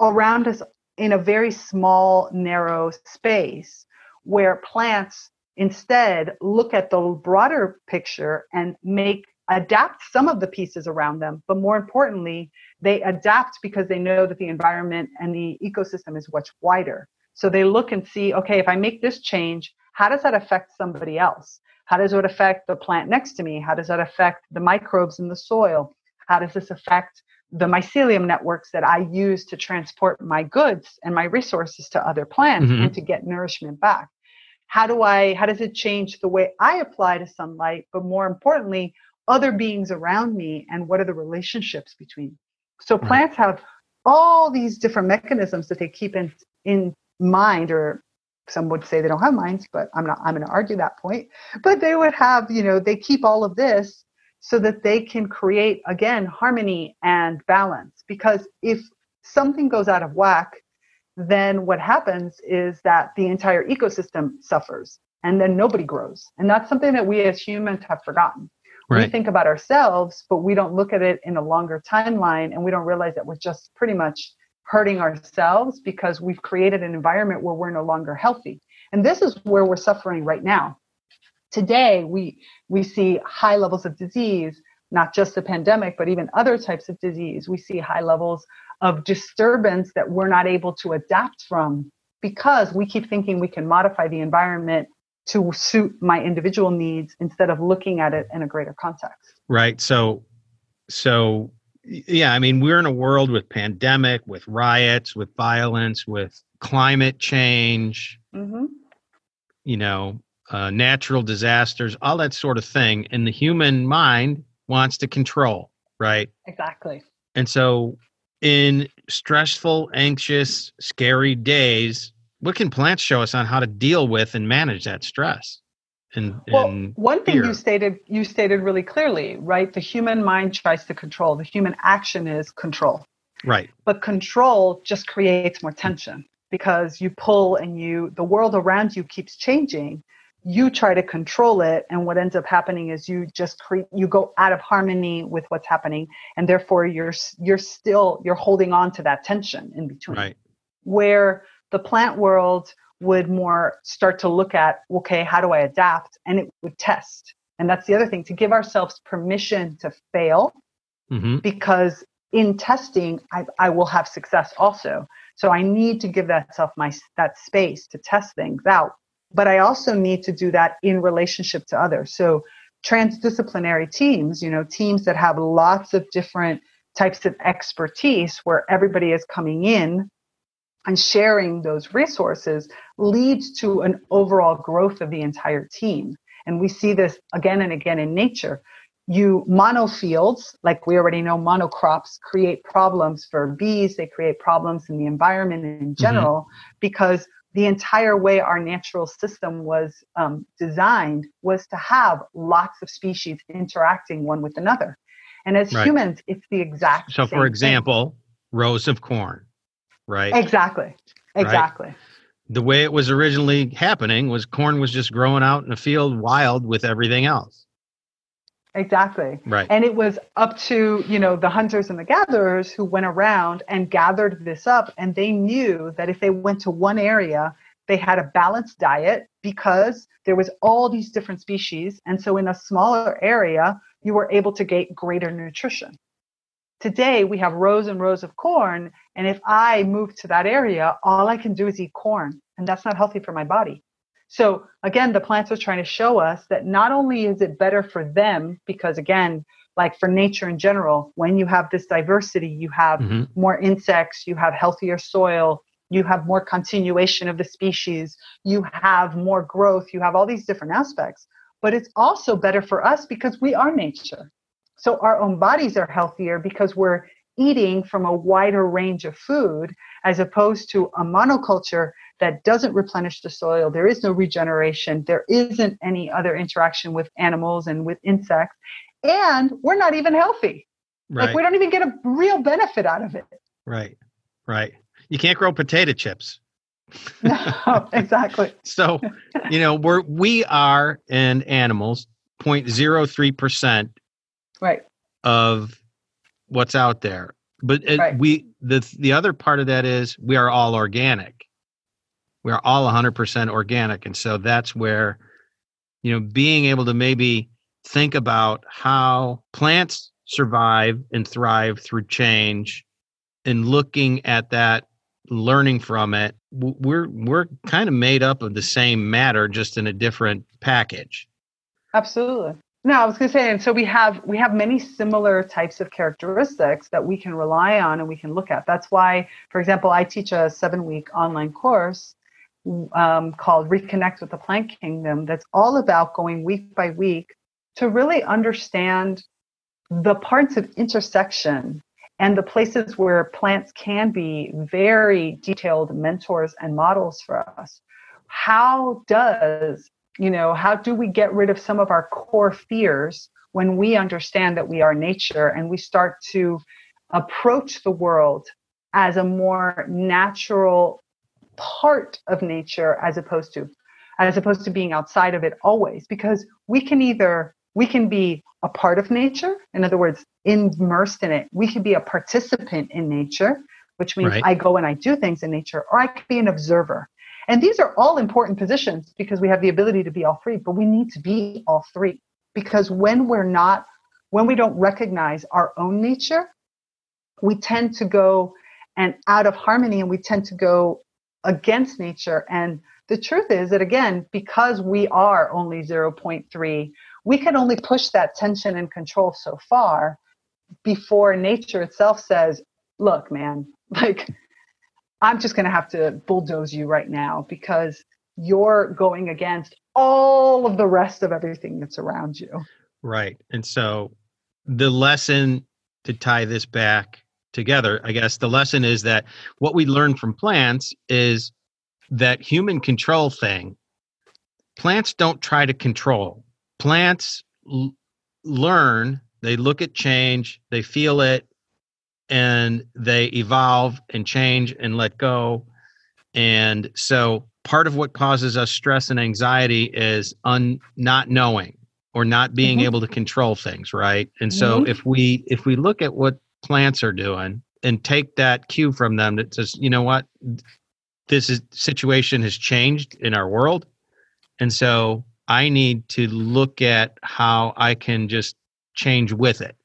around us in a very small narrow space where plants instead look at the broader picture and make adapt some of the pieces around them but more importantly they adapt because they know that the environment and the ecosystem is much wider so they look and see okay if i make this change how does that affect somebody else? How does it affect the plant next to me? How does that affect the microbes in the soil? How does this affect the mycelium networks that i use to transport my goods and my resources to other plants Mhm. and to get nourishment back? How do i how does it change the way i apply to sunlight but more importantly other beings around me and what are the relationships between? So plants have all these different mechanisms that they keep in in mind or some would say they don't have minds but i'm not i'm going to argue that point. But they would have you know they keep all of this so that they can create again harmony and balance. Because if something goes out of whack then what happens is that the entire ecosystem suffers and then nobody grows. And that's something that we as humans have forgotten. We think about ourselves but we don't look at it in a longer timeline and we don't realize that we're just pretty much hurting ourselves because we've created an environment where we're no longer healthy. And this is where we're suffering right now. Today we we see high levels of disease not just the pandemic but even other types of disease. We see high levels of disturbance that we're not able to adapt from because we keep thinking we can modify the environment to suit my individual needs instead of looking at it in a greater context. Right. So, so yeah, I mean, we're in a world with pandemic, with riots, with violence, with climate change, mm-hmm. you know, uh, natural disasters, all that sort of thing. And the human mind wants to control, right? exactly And so, in stressful, anxious, scary days, what can plants show us on how to deal with and manage that stress? And, Well, and one thing fear. you stated you stated really clearly, right? The human mind tries to control. The human action is control. right, But control just creates more tension because you pull and you the world around you keeps changing. You try to control it and what ends up happening is you just create you go out of harmony with what's happening and therefore you're you're still you're holding on to that tension in between right, where the plant world would more start to look at okay how do i adapt? And it would test. And that's the other thing to give ourselves permission to fail hmm because in testing I, I will have success also. So i need to give that self my that space to test things out. But i also need to do that in relationship to others. So transdisciplinary teams you know teams that have lots of different types of expertise where everybody is coming in and sharing those resources leads to an overall growth of the entire team and we see this again and again in nature you monofields, like we already know, monocrops create problems for bees. They create problems in the environment in general because the entire way our natural system was um, designed was to have lots of species interacting one with another. And as Right. humans, it's the exact So, for thing. example, rows of corn, right? exactly, exactly. The way it was originally happening was corn was just growing out in a field wild with everything else. Exactly. Right. And it was up to, you know, the hunters and the gatherers who went around and gathered this up and they knew that if they went to one area, they had a balanced diet because there was all these different species and so in a smaller area you were able to get greater nutrition today we have rows and rows of corn and if i move to that area all i can do is eat corn and that's not healthy for my body so again the plants are trying to show us that not only is it better for them because again like for nature in general when you have this diversity you have mm-hmm. more insects you have healthier soil you have more continuation of the species, you have more growth, you have all these different aspects. But it's also better for us because we are nature. So our own bodies are healthier because we're eating from a wider range of food as opposed to a monoculture that doesn't replenish the soil. There is no regeneration. There isn't any other interaction with animals and with insects. And we're not even healthy. Right. Like we don't even get a real benefit out of it. Right. Right you can't grow potato chips. no, exactly. so, you know, we're we are and animals 0.03 percent right of what's out there. But it, right. we the the other part of that is we are all organic. We are all 100% organic and so that's where you know being able to maybe think about how plants survive and thrive through change and looking at that learning from it we're we're kind of made up of the same matter just in a different package absolutely no i was going to say and so we have we have many similar types of characteristics that we can rely on and we can look at that's why for example i teach a seven week online course um, called reconnect with the plant kingdom that's all about going week by week to really understand the parts of intersection and the places where plants can be very detailed mentors and models for us. How does, you know, how do we get rid of some of our core fears when we understand that we are nature and we start to approach the world as a more natural part of nature as opposed to as opposed to being outside of it always? Because we can either we can be a part of nature in other words immersed in it. We can be a participant in nature which means right. i go and i do things in nature or i can be an observer and these are all important positions because we have the ability to be all three but we need to be all three because when we're not when we don't recognize our own nature we tend to go and out of harmony and we tend to go against nature. And the truth is that again because we are only 0.3 we can only push that tension and control so far before nature itself says, look, man, like, I'm just going to have to bulldoze you right now because you're going against all of the rest of everything that's around you. Right. And so the lesson to tie this back together, I guess the lesson is that what we learn from plants is that human control thing, plants don't try to control plants l- learn, they look at change, they feel it, and they evolve and change and let go. And so part of what causes us stress and anxiety is un not knowing or not being mm-hmm. able to control things, right? And so mm-hmm. if we if we look at what plants are doing and take that cue from them that says, you know what, this is, situation has changed in our world. And so I need to look at how I can just change with it.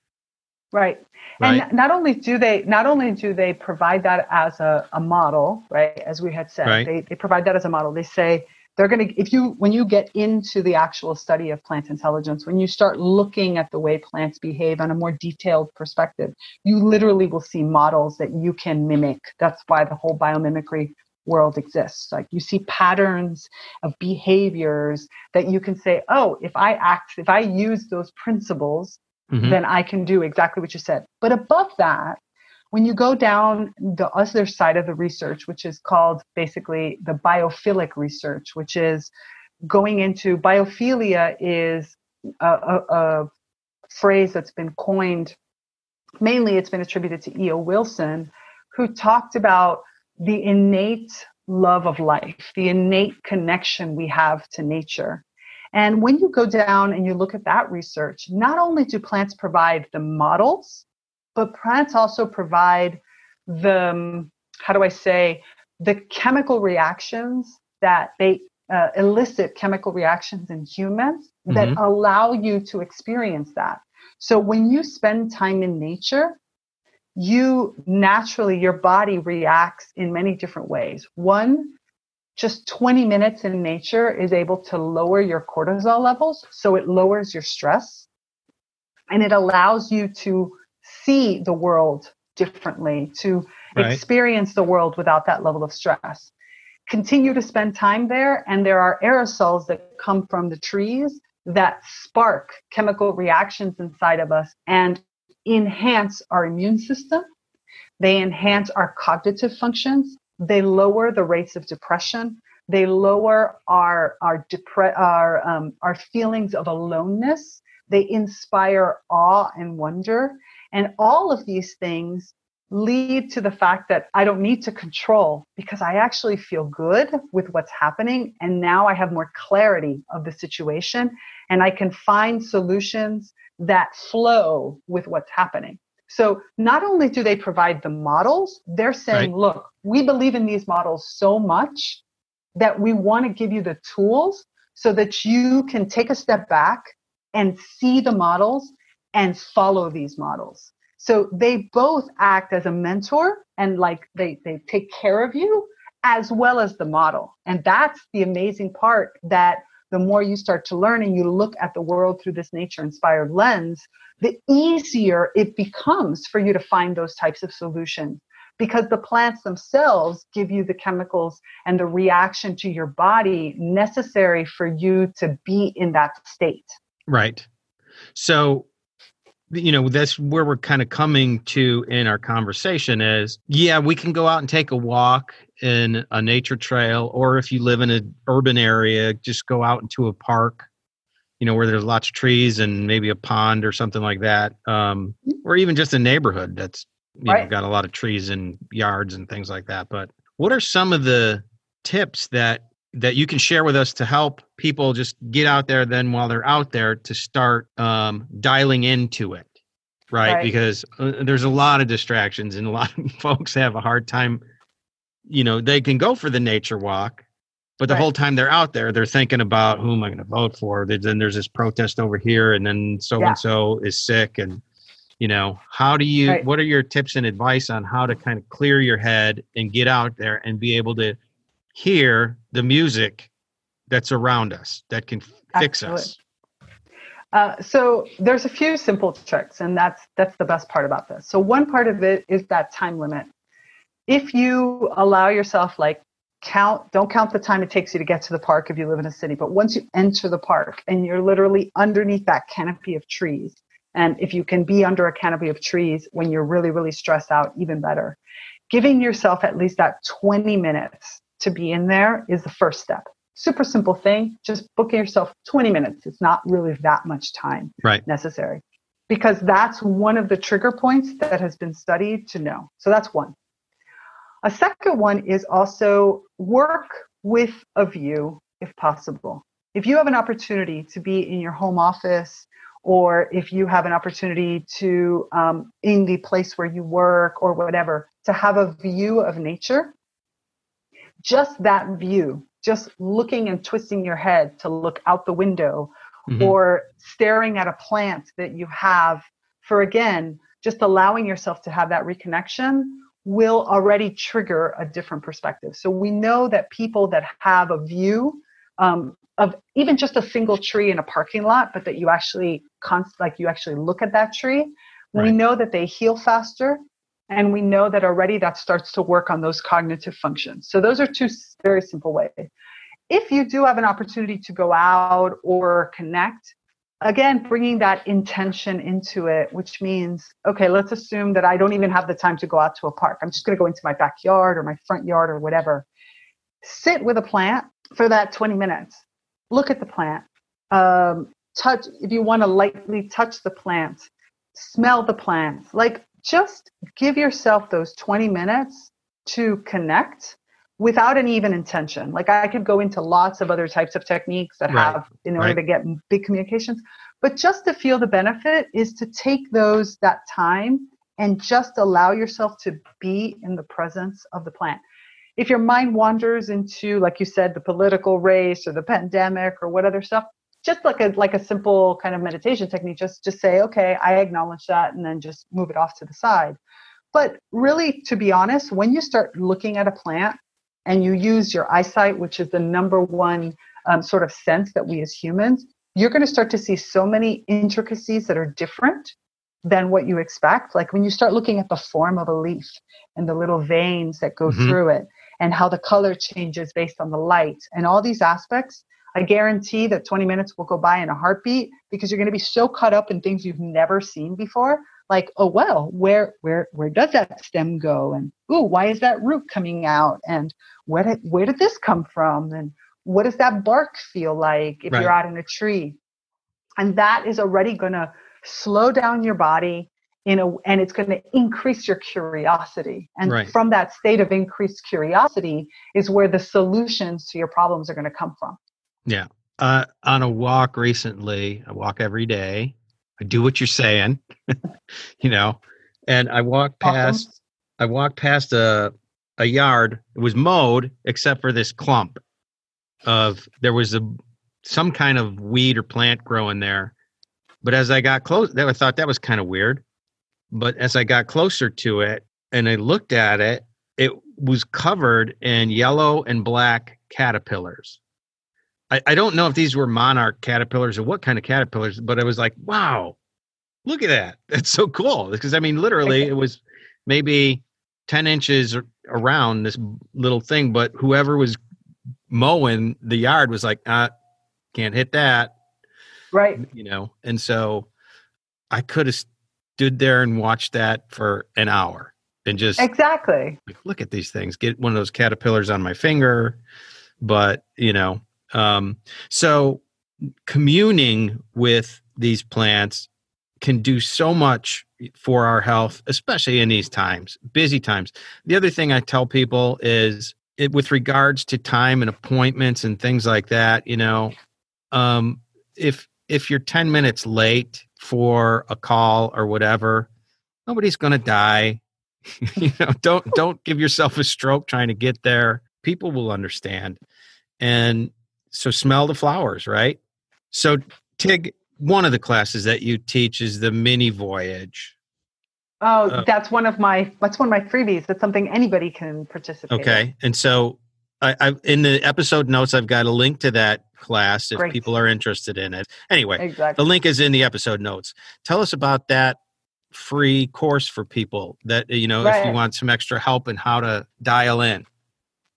Right. Right. And not only do they not only do they provide that as a, a model, right, as we had said, right. they, they provide that as a model. They say they're going to if you when you get into the actual study of plant intelligence when you start looking at the way plants behave on a more detailed perspective you literally will see models that you can mimic that's why the whole biomimicry world exists. Like you see patterns of behaviors that you can say, oh, if I act, if I use those principles, mm-hmm. then I can do exactly what you said. But above that, when you go down the other side of the research, which is called basically the biophilic research, which is going into biophilia is a, a, a phrase that's been coined. Mainly, it's been attributed to E.O. Wilson, who talked about the innate love of life, the innate connection we have to nature. And when you go down and you look at that research, not only do plants provide the models, but plants also provide the, um, how do I say, the chemical reactions that they uh, elicit chemical reactions in humans that mm-hmm. allow you to experience that. So when you spend time in nature, you naturally, your body reacts in many different ways. One, just 20 minutes in nature is able to lower your cortisol levels. So it lowers your stress and it allows you to see the world differently, to right. experience the world without that level of stress. Continue to spend time there, and there are aerosols that come from the trees that spark chemical reactions inside of us and enhance our immune system. They enhance our cognitive functions. They lower the rates of depression. They lower our our depre- our um, our feelings of aloneness. They inspire awe and wonder. And all of these things lead to the fact that I don't need to control because I actually feel good with what's happening. And now I have more clarity of the situation and I can find solutions that flow with what's happening. So not only do they provide the models, they're saying, right. look, we believe in these models so much that we want to give you the tools so that you can take a step back and see the models and follow these models. So they both act as a mentor and like they, they take care of you as well as the model. And that's the amazing part that the more you start to learn and you look at the world through this nature inspired lens, the easier it becomes for you to find those types of solutions because the plants themselves give you the chemicals and the reaction to your body necessary for you to be in that state. Right. So, you know, that's where we're kind of coming to in our conversation is yeah, we can go out and take a walk in a nature trail, or if you live in an urban area, just go out into a park, you know, where there's lots of trees and maybe a pond or something like that. Um, or even just a neighborhood that's you right. know, got a lot of trees and yards and things like that. But what are some of the tips that that you can share with us to help people just get out there then while they're out there to start um, dialing into it right, right. because uh, there's a lot of distractions and a lot of folks have a hard time you know they can go for the nature walk but the right. whole time they're out there they're thinking about who am i going to vote for then there's this protest over here and then so and so is sick and you know how do you right. what are your tips and advice on how to kind of clear your head and get out there and be able to hear the music that's around us that can fix Absolutely. us uh, so there's a few simple tricks and that's that's the best part about this. So one part of it is that time limit. If you allow yourself like count don't count the time it takes you to get to the park if you live in a city but once you enter the park and you're literally underneath that canopy of trees and if you can be under a canopy of trees when you're really really stressed out even better. Giving yourself at least that 20 minutes to be in there is the first step. Super simple thing. Just book yourself 20 minutes. It's not really that much time right. necessary because that's one of the trigger points that has been studied to know. So that's one. A second one is also work with a view if possible. If you have an opportunity to be in your home office or if you have an opportunity to um, in the place where you work or whatever to have a view of nature just that view, just looking and twisting your head to look out the window mm-hmm. or staring at a plant that you have for again, just allowing yourself to have that reconnection will already trigger a different perspective. So we know that people that have a view um, of even just a single tree in a parking lot, but that you actually const- like you actually look at that tree, right. we know that they heal faster and we know that already that starts to work on those cognitive functions. So those are two very simple ways. If you do have an opportunity to go out or connect, again, bringing that intention into it, which means, okay, let's assume that I don't even have the time to go out to a park. I'm just going to go into my backyard or my front yard or whatever. Sit with a plant for that 20 minutes. Look at the plant. Um, touch, if you want to lightly touch the plant, smell the plant. Like just give yourself those 20 minutes to connect without an even intention. Like I could go into lots of other types of techniques that right. have in order right. to get big communications, but just to feel the benefit is to take those that time and just allow yourself to be in the presence of the plant. if your mind wanders into, like you said, the political race or the pandemic or what other stuff, just like a like a simple kind of meditation technique, just just say, okay, I acknowledge that, and then just move it off to the side. But really, to be honest, when you start looking at a plant and you use your eyesight, which is the number one um, sort of sense that we as humans, you're going to start to see so many intricacies that are different than what you expect. Like when you start looking at the form of a leaf and the little veins that go mm-hmm. through it and how the color changes based on the light and all these aspects, I guarantee that 20 minutes will go by in a heartbeat because you're going to be so caught up in things you've never seen before. Like, oh well, where where where does that stem go? And oh, why is that root coming out? And where did where did this come from? And what does that bark feel like if right. you're out in a tree? And that is already going to slow down your body in a, and it's going to increase your curiosity. And right. from that state of increased curiosity is where the solutions to your problems are going to come from. Yeah. Uh, on a walk recently, I walk every day. I do what you're saying, you know, and I walked past, awesome. I walked past a, a yard. It was mowed except for this clump of, there was a, some kind of weed or plant growing there but as I got close, I thought that was kind of weird. But as I got closer to it and I looked at it, it was covered in yellow and black caterpillars. I, I don't know if these were monarch caterpillars or what kind of caterpillars, but I was like, wow, look at that. That's so cool. Because I mean, literally, it was maybe 10 inches around this little thing, but whoever was mowing the yard was like, ah, can't hit that. Right. You know and so i could have stood there and watched that for an hour and just exactly. like, look at these things. Get one of those caterpillars on my finger. But you know um so communing with these plants can do so much for our health especially in these times busy times the other thing i tell people is it, with regards to time and appointments and things like that you know um if if you're 10 minutes late for a call or whatever, nobody's going to die. you know, don't don't give yourself a stroke trying to get there. People will understand. And so smell the flowers, right? So Tig, one of the classes that you teach is the mini voyage. Oh, uh, that's one of my that's one of my freebies. That's something anybody can participate. Okay, in. and so I, I, in the episode notes, I've got a link to that class if Great. people are interested in it. Anyway, exactly. the link is in the episode notes. Tell us about that free course for people that you know right. if you want some extra help and how to dial in.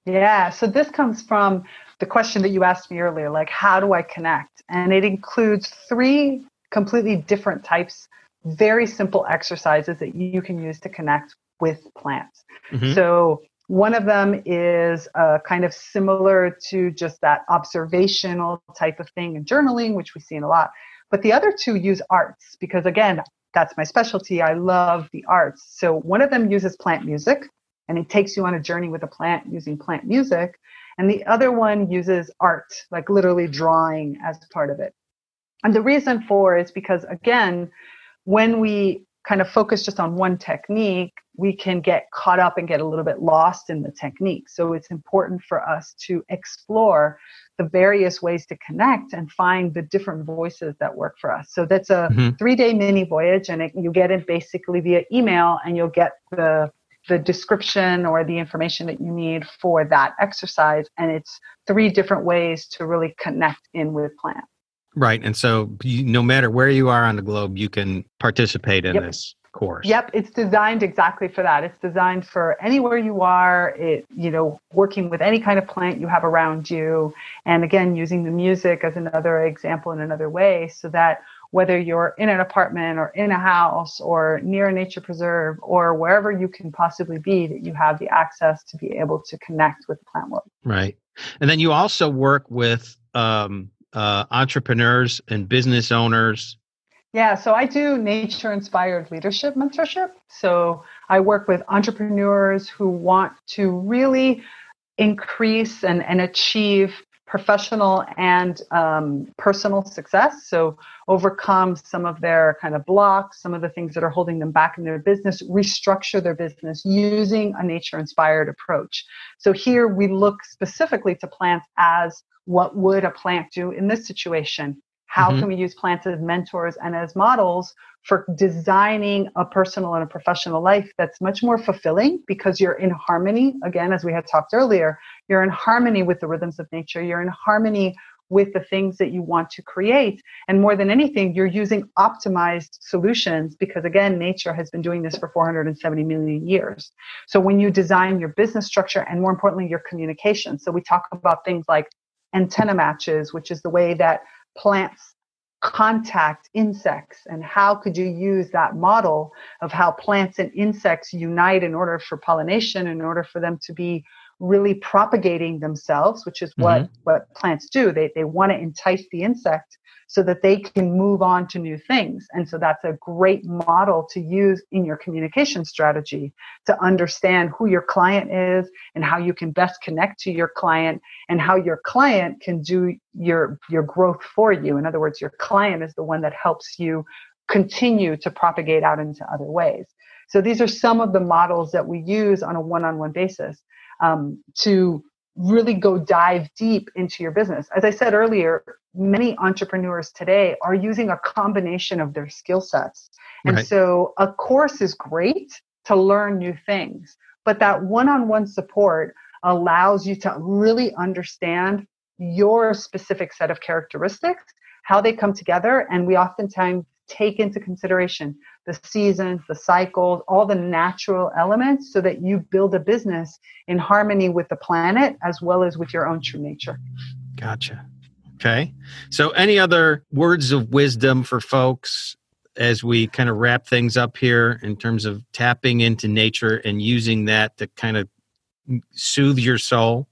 Yeah, so this comes from the question that you asked me earlier, like how do I connect? And it includes three completely different types, very simple exercises that you can use to connect with plants. Mm-hmm. So one of them is uh, kind of similar to just that observational type of thing in journaling, which we see in a lot. But the other two use arts because, again, that's my specialty. I love the arts. So one of them uses plant music and it takes you on a journey with a plant using plant music. And the other one uses art, like literally drawing as part of it. And the reason for is because, again, when we kind of focus just on one technique, we can get caught up and get a little bit lost in the technique. So it's important for us to explore the various ways to connect and find the different voices that work for us. So that's a mm-hmm. three day mini voyage, and it, you get it basically via email, and you'll get the the description or the information that you need for that exercise. And it's three different ways to really connect in with plants. Right. And so you, no matter where you are on the globe, you can participate in yep. this course. Yep, it's designed exactly for that. It's designed for anywhere you are, it you know, working with any kind of plant you have around you and again using the music as another example in another way so that whether you're in an apartment or in a house or near a nature preserve or wherever you can possibly be that you have the access to be able to connect with the plant world. Right. And then you also work with um, uh, entrepreneurs and business owners yeah, so I do nature inspired leadership mentorship. So I work with entrepreneurs who want to really increase and, and achieve professional and um, personal success. So, overcome some of their kind of blocks, some of the things that are holding them back in their business, restructure their business using a nature inspired approach. So, here we look specifically to plants as what would a plant do in this situation? How mm-hmm. can we use plants as mentors and as models for designing a personal and a professional life that's much more fulfilling because you're in harmony? Again, as we had talked earlier, you're in harmony with the rhythms of nature, you're in harmony with the things that you want to create. And more than anything, you're using optimized solutions because, again, nature has been doing this for 470 million years. So when you design your business structure and more importantly, your communication, so we talk about things like antenna matches, which is the way that plants contact insects and how could you use that model of how plants and insects unite in order for pollination in order for them to be really propagating themselves which is what mm-hmm. what plants do they they want to entice the insect so that they can move on to new things. And so that's a great model to use in your communication strategy to understand who your client is and how you can best connect to your client and how your client can do your your growth for you. In other words, your client is the one that helps you continue to propagate out into other ways. So these are some of the models that we use on a one-on-one basis um, to really go dive deep into your business. As I said earlier, many entrepreneurs today are using a combination of their skill sets. And right. so a course is great to learn new things, but that one on one support allows you to really understand your specific set of characteristics, how they come together. And we oftentimes take into consideration the seasons, the cycles, all the natural elements so that you build a business in harmony with the planet as well as with your own true nature. Gotcha. Okay. So, any other words of wisdom for folks as we kind of wrap things up here in terms of tapping into nature and using that to kind of soothe your soul?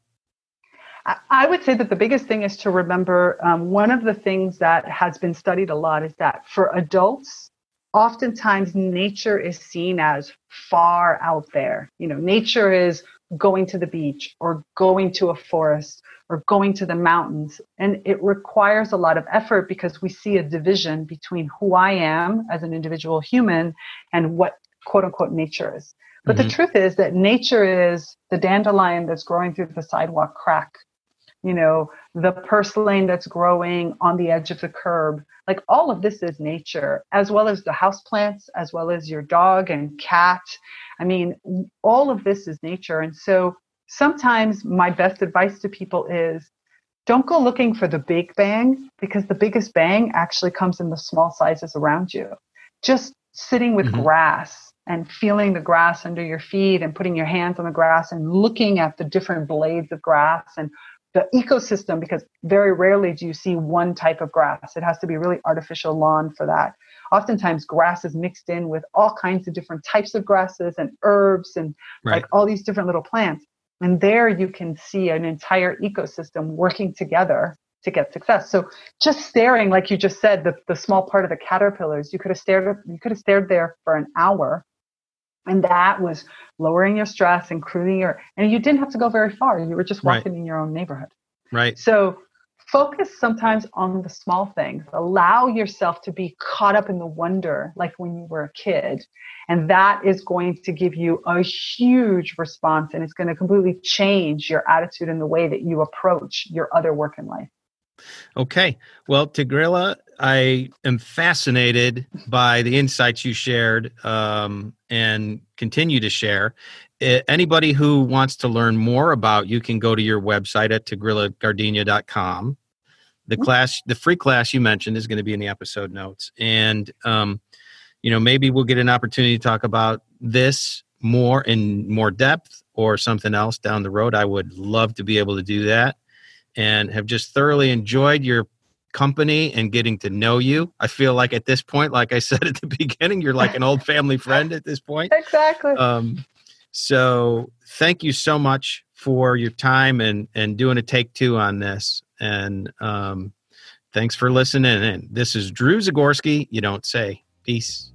I would say that the biggest thing is to remember um, one of the things that has been studied a lot is that for adults, oftentimes nature is seen as far out there. You know, nature is going to the beach or going to a forest or going to the mountains. And it requires a lot of effort because we see a division between who I am as an individual human and what quote unquote nature is. But mm-hmm. the truth is that nature is the dandelion that's growing through the sidewalk crack, you know, the purslane that's growing on the edge of the curb. Like all of this is nature, as well as the house plants, as well as your dog and cat. I mean, all of this is nature. And so sometimes my best advice to people is don't go looking for the big bang because the biggest bang actually comes in the small sizes around you. Just sitting with mm-hmm. grass and feeling the grass under your feet and putting your hands on the grass and looking at the different blades of grass and the ecosystem because very rarely do you see one type of grass. It has to be really artificial lawn for that. Oftentimes grass is mixed in with all kinds of different types of grasses and herbs and right. like all these different little plants. And there you can see an entire ecosystem working together to get success. So just staring, like you just said, the, the small part of the caterpillars, you could have stared, you could have stared there for an hour. And that was lowering your stress, improving your, and you didn't have to go very far. You were just walking right. in your own neighborhood. Right. So focus sometimes on the small things. Allow yourself to be caught up in the wonder, like when you were a kid. And that is going to give you a huge response and it's going to completely change your attitude and the way that you approach your other work in life. Okay. Well, Tigrilla, I am fascinated by the insights you shared um, and continue to share. Anybody who wants to learn more about you can go to your website at tigrillagardenia.com the mm-hmm. class the free class you mentioned is going to be in the episode notes. And um, you know maybe we'll get an opportunity to talk about this more in more depth or something else down the road. I would love to be able to do that and have just thoroughly enjoyed your company and getting to know you i feel like at this point like i said at the beginning you're like an old family friend at this point exactly um, so thank you so much for your time and and doing a take two on this. And um, thanks for listening. And this is Drew Zagorski. You don't say. Peace.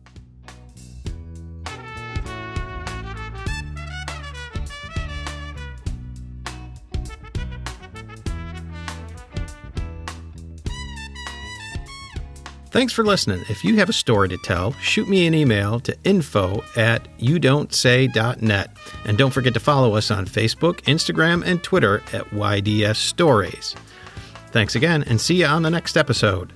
Thanks for listening. If you have a story to tell, shoot me an email to info at youdon'tsay.net. And don't forget to follow us on Facebook, Instagram, and Twitter at YDS Stories. Thanks again, and see you on the next episode.